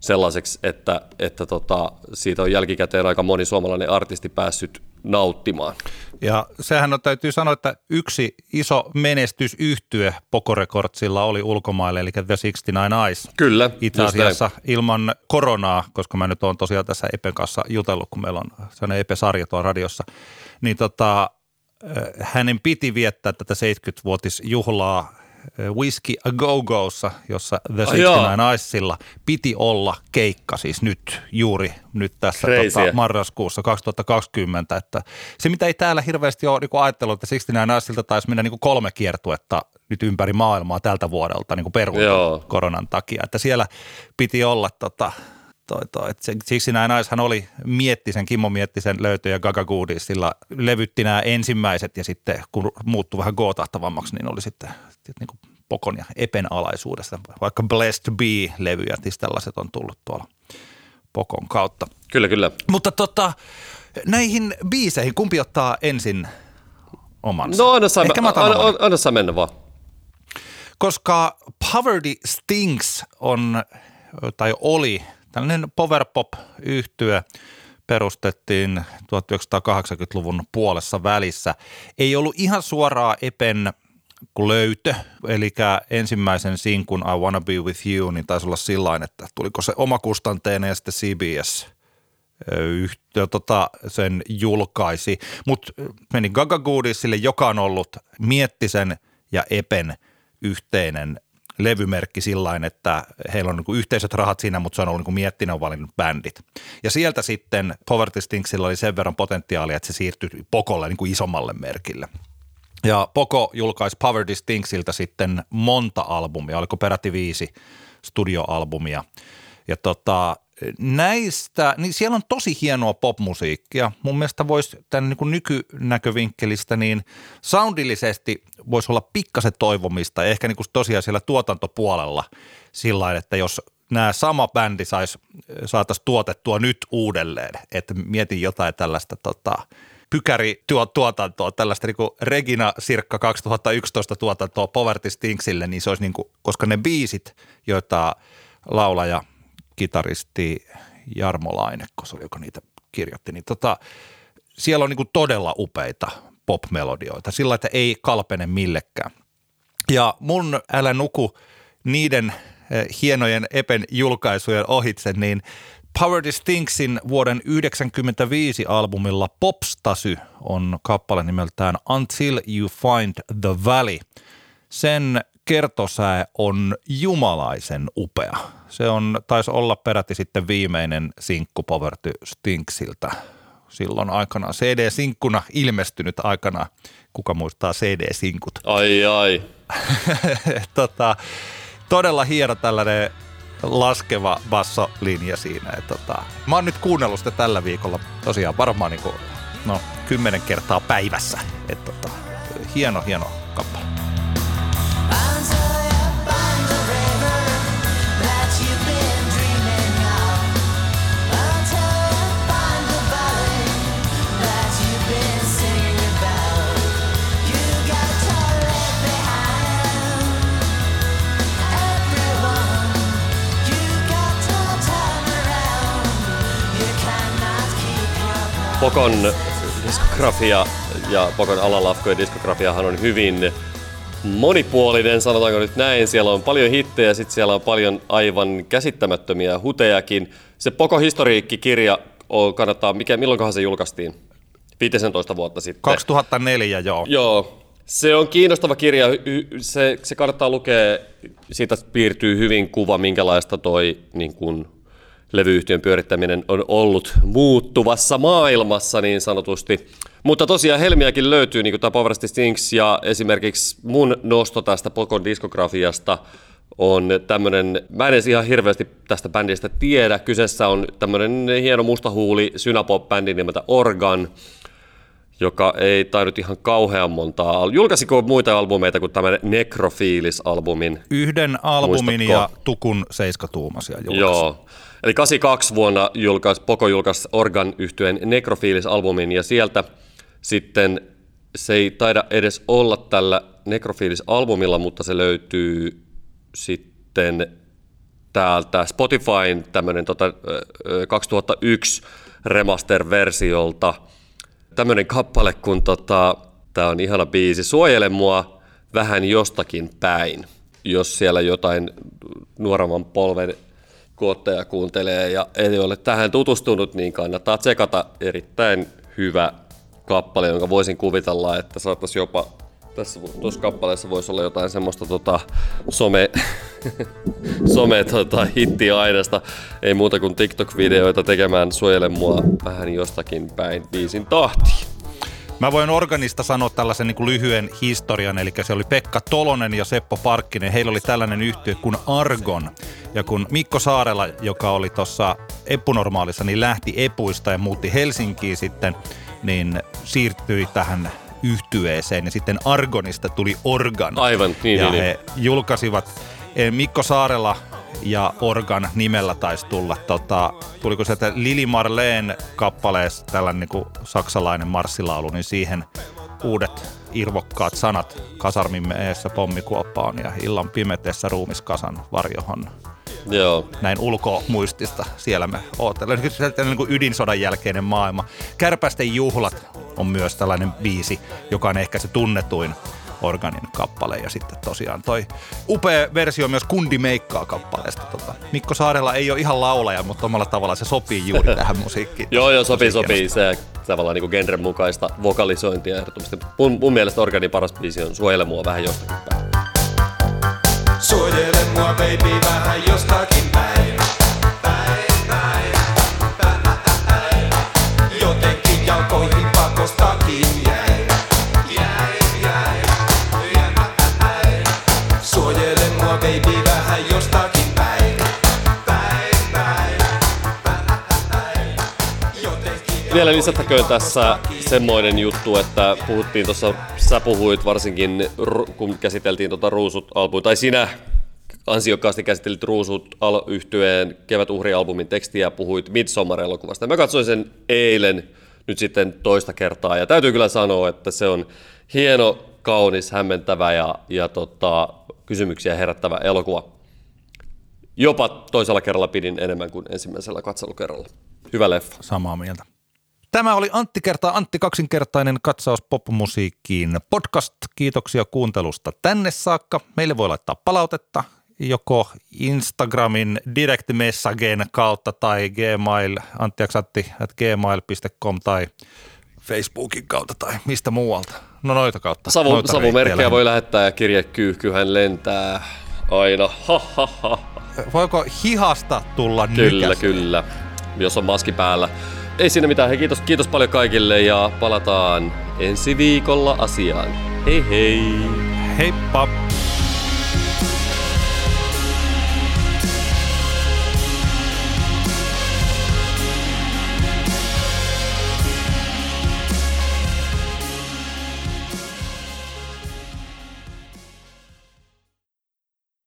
sellaiseksi, että, että tota, siitä on jälkikäteen aika moni suomalainen artisti päässyt nauttimaan. Ja sehän on, täytyy sanoa, että yksi iso menestysyhtyö Pokorekordsilla oli ulkomaille, eli The 69 Eyes. Kyllä. Itse asiassa ilman koronaa, koska mä nyt oon tosiaan tässä Epen kanssa jutellut, kun meillä on sellainen Epe-sarja tuolla radiossa, niin tota, hänen piti viettää tätä 70-vuotisjuhlaa Whiskey A Go-Gossa, jossa The 69 Icesilla piti olla keikka siis nyt, juuri nyt tässä tota, marraskuussa 2020. Että se, mitä ei täällä hirveästi ole niin ajatellut, että 69 Icesilta taisi mennä niin kolme kiertuetta nyt ympäri maailmaa tältä vuodelta niin peruutu koronan takia. Että siellä piti olla tota, toi. Et siksi näin naishan oli Miettisen, Kimmo Miettisen löytö ja Gaga Goodies, sillä levytti nämä ensimmäiset ja sitten kun muuttui vähän gootahtavammaksi, niin oli sitten niin kuin Pokon ja Epen alaisuudesta. Vaikka Blessed Be-levyjä, niin tällaiset on tullut tuolla Pokon kautta. Kyllä, kyllä. Mutta tota, näihin biiseihin, kumpi ottaa ensin omansa? No anna saa, anna, anna, anna saa mennä vaan. Koska Poverty Stings on, tai oli Tällainen power pop yhtyö perustettiin 1980-luvun puolessa välissä. Ei ollut ihan suoraa Epen löytö, eli ensimmäisen sinkun I Wanna Be With You, niin taisi olla sillä että tuliko se omakustanteinen ja sitten CBS yhtiö tota, sen julkaisi. Mutta meni Gaga Goodiesille, joka on ollut Miettisen ja Epen yhteinen levymerkki sillä että heillä on niin yhteiset rahat siinä, mutta se on ollut niin miettinen on valinnut bändit. Ja sieltä sitten Poverty Stinksilla oli sen verran potentiaalia, että se siirtyi Pokolle niin kuin isommalle merkille. Ja Poko julkaisi Poverty Stinksiltä sitten monta albumia, oliko peräti viisi studioalbumia. Ja tota, näistä, niin siellä on tosi hienoa popmusiikkia. Mun mielestä voisi tämän niin nykynäkövinkkelistä, niin soundillisesti voisi olla pikkasen toivomista. Ehkä niin kuin tosiaan siellä tuotantopuolella sillä että jos nämä sama bändi sais, saataisiin tuotettua nyt uudelleen, että mietin jotain tällaista tota, pykäri tuotantoa, tällaista niin Regina Sirkka 2011 tuotantoa Poverty Stinksille, niin se olisi niin kuin, koska ne biisit, joita laulaja, kitaristi Jarmo Lainekko, se oli, joka niitä kirjoitti, niin tota, siellä on niin todella upeita pop-melodioita, sillä että ei kalpene millekään. Ja mun Älä nuku niiden eh, hienojen Epen julkaisujen ohitse, niin Power Distinctsin vuoden 1995 albumilla Popstasy on kappale nimeltään Until You Find the Valley. Sen kertosää on jumalaisen upea. Se on, taisi olla peräti sitten viimeinen sinkku Poverty Stinksiltä silloin aikana CD-sinkkuna ilmestynyt aikana. Kuka muistaa CD-sinkut? Ai ai. tota, todella hieno tällainen laskeva bassolinja siinä. Et, tota, mä oon nyt kuunnellut sitä tällä viikolla tosiaan varmaan niin kuin, no, kymmenen kertaa päivässä. Et, tota, hieno, hieno kappale. Pokon diskografia ja Pokon alalafkojen diskografiahan on hyvin monipuolinen, sanotaanko nyt näin. Siellä on paljon hittejä, sitten siellä on paljon aivan käsittämättömiä hutejakin. Se Poko historiikki-kirja on, kannattaa, mikä, milloinkohan se julkaistiin? 15 vuotta sitten. 2004, joo. Joo. Se on kiinnostava kirja, se, se kannattaa lukea, siitä piirtyy hyvin kuva, minkälaista toi niin kuin, levyyhtiön pyörittäminen on ollut muuttuvassa maailmassa niin sanotusti. Mutta tosiaan helmiäkin löytyy, niin kuin tämä Stinks ja esimerkiksi mun nosto tästä Pokon diskografiasta on tämmöinen, mä en edes ihan hirveästi tästä bändistä tiedä, kyseessä on tämmöinen hieno mustahuuli synapop-bändi nimeltä Organ, joka ei tainnut ihan kauhean montaa. Julkaisiko muita albumeita kuin tämän Necrophilis-albumin? Yhden albumin Muistatko? ja Tukun seiskatuumasia julkaisi. Joo. Eli 82 vuonna julkaisi, Poko julkaisi Organ yhtyeen Necrophilis-albumin ja sieltä sitten se ei taida edes olla tällä Necrophilis-albumilla, mutta se löytyy sitten täältä Spotifyn tämmöinen tota, 2001 remaster-versiolta. Tämmöinen kappale, kun tota, tämä on ihana biisi, Suojele mua vähän jostakin päin, jos siellä jotain nuoremman polven kuotteja kuuntelee ja ei ole tähän tutustunut, niin kannattaa tsekata erittäin hyvä kappale, jonka voisin kuvitella, että saattaisi jopa tässä tuossa kappaleessa voisi olla jotain semmoista tota, some, some tota, hittiainesta. Ei muuta kuin TikTok-videoita tekemään suojele mua vähän jostakin päin biisin tahtiin. Mä voin organista sanoa tällaisen niin kuin lyhyen historian, eli se oli Pekka Tolonen ja Seppo Parkkinen. Heillä oli tällainen yhtiö kuin Argon. Ja kun Mikko Saarela, joka oli tuossa Epunormaalissa, niin lähti Epuista ja muutti Helsinkiin sitten, niin siirtyi tähän yhtyeeseen ja sitten Argonista tuli Organ. Aivan, niin, ja niin, he niin. julkaisivat eh, Mikko Saarela ja Organ nimellä taisi tulla. Tota, tuliko sieltä Lili Marleen kappaleessa tällainen niin kuin saksalainen marssilaulu, niin siihen uudet irvokkaat sanat kasarmin eessä pommikuoppaan ja illan pimeteessä ruumiskasan varjohon. Joo. Näin ulkomuistista siellä me oottelemme. Niin kuin ydinsodan jälkeinen maailma. Kärpästen juhlat on myös tällainen biisi, joka on ehkä se tunnetuin Organin kappale ja sitten tosiaan toi upea versio myös Kundi meikkaa kappaleesta. Tota, Mikko Saarella ei ole ihan laulaja, mutta omalla tavalla se sopii juuri tähän musiikkiin. joo, joo, sopii, sopii. Se tavallaan niin genren mukaista vokalisointia ehdottomasti. Mun, mun mielestä Organin paras biisi on Suojele mua vähän jostakin päin. Suojele mua baby vähän jostakin päin. päin, vielä lisättäköön tässä semmoinen juttu, että puhuttiin tuossa, sä puhuit varsinkin, kun käsiteltiin tuota ruusut albumia tai sinä ansiokkaasti käsittelit Ruusut al- yhtyeen Kevät uhri-albumin tekstiä ja puhuit Midsommar-elokuvasta. Mä katsoin sen eilen nyt sitten toista kertaa ja täytyy kyllä sanoa, että se on hieno, kaunis, hämmentävä ja, ja tota, kysymyksiä herättävä elokuva. Jopa toisella kerralla pidin enemmän kuin ensimmäisellä katselukerralla. Hyvä leffa. Samaa mieltä. Tämä oli Antti kertaa Antti kaksinkertainen katsaus popmusiikkiin podcast. Kiitoksia kuuntelusta tänne saakka. Meille voi laittaa palautetta joko Instagramin direct messagen kautta tai gmail, anttiaksatti at gmail.com tai Facebookin kautta tai mistä muualta. No noita kautta. Savu, noita savumerkkejä voi lähettää ja kirjekyyhkyhän lentää aina. Ha, ha, ha. Voiko hihasta tulla Kyllä, nykäs? kyllä. Jos on maski päällä. Ei siinä mitään. Hei, kiitos, kiitos paljon kaikille ja palataan ensi viikolla asiaan. Hei hei! Heippa!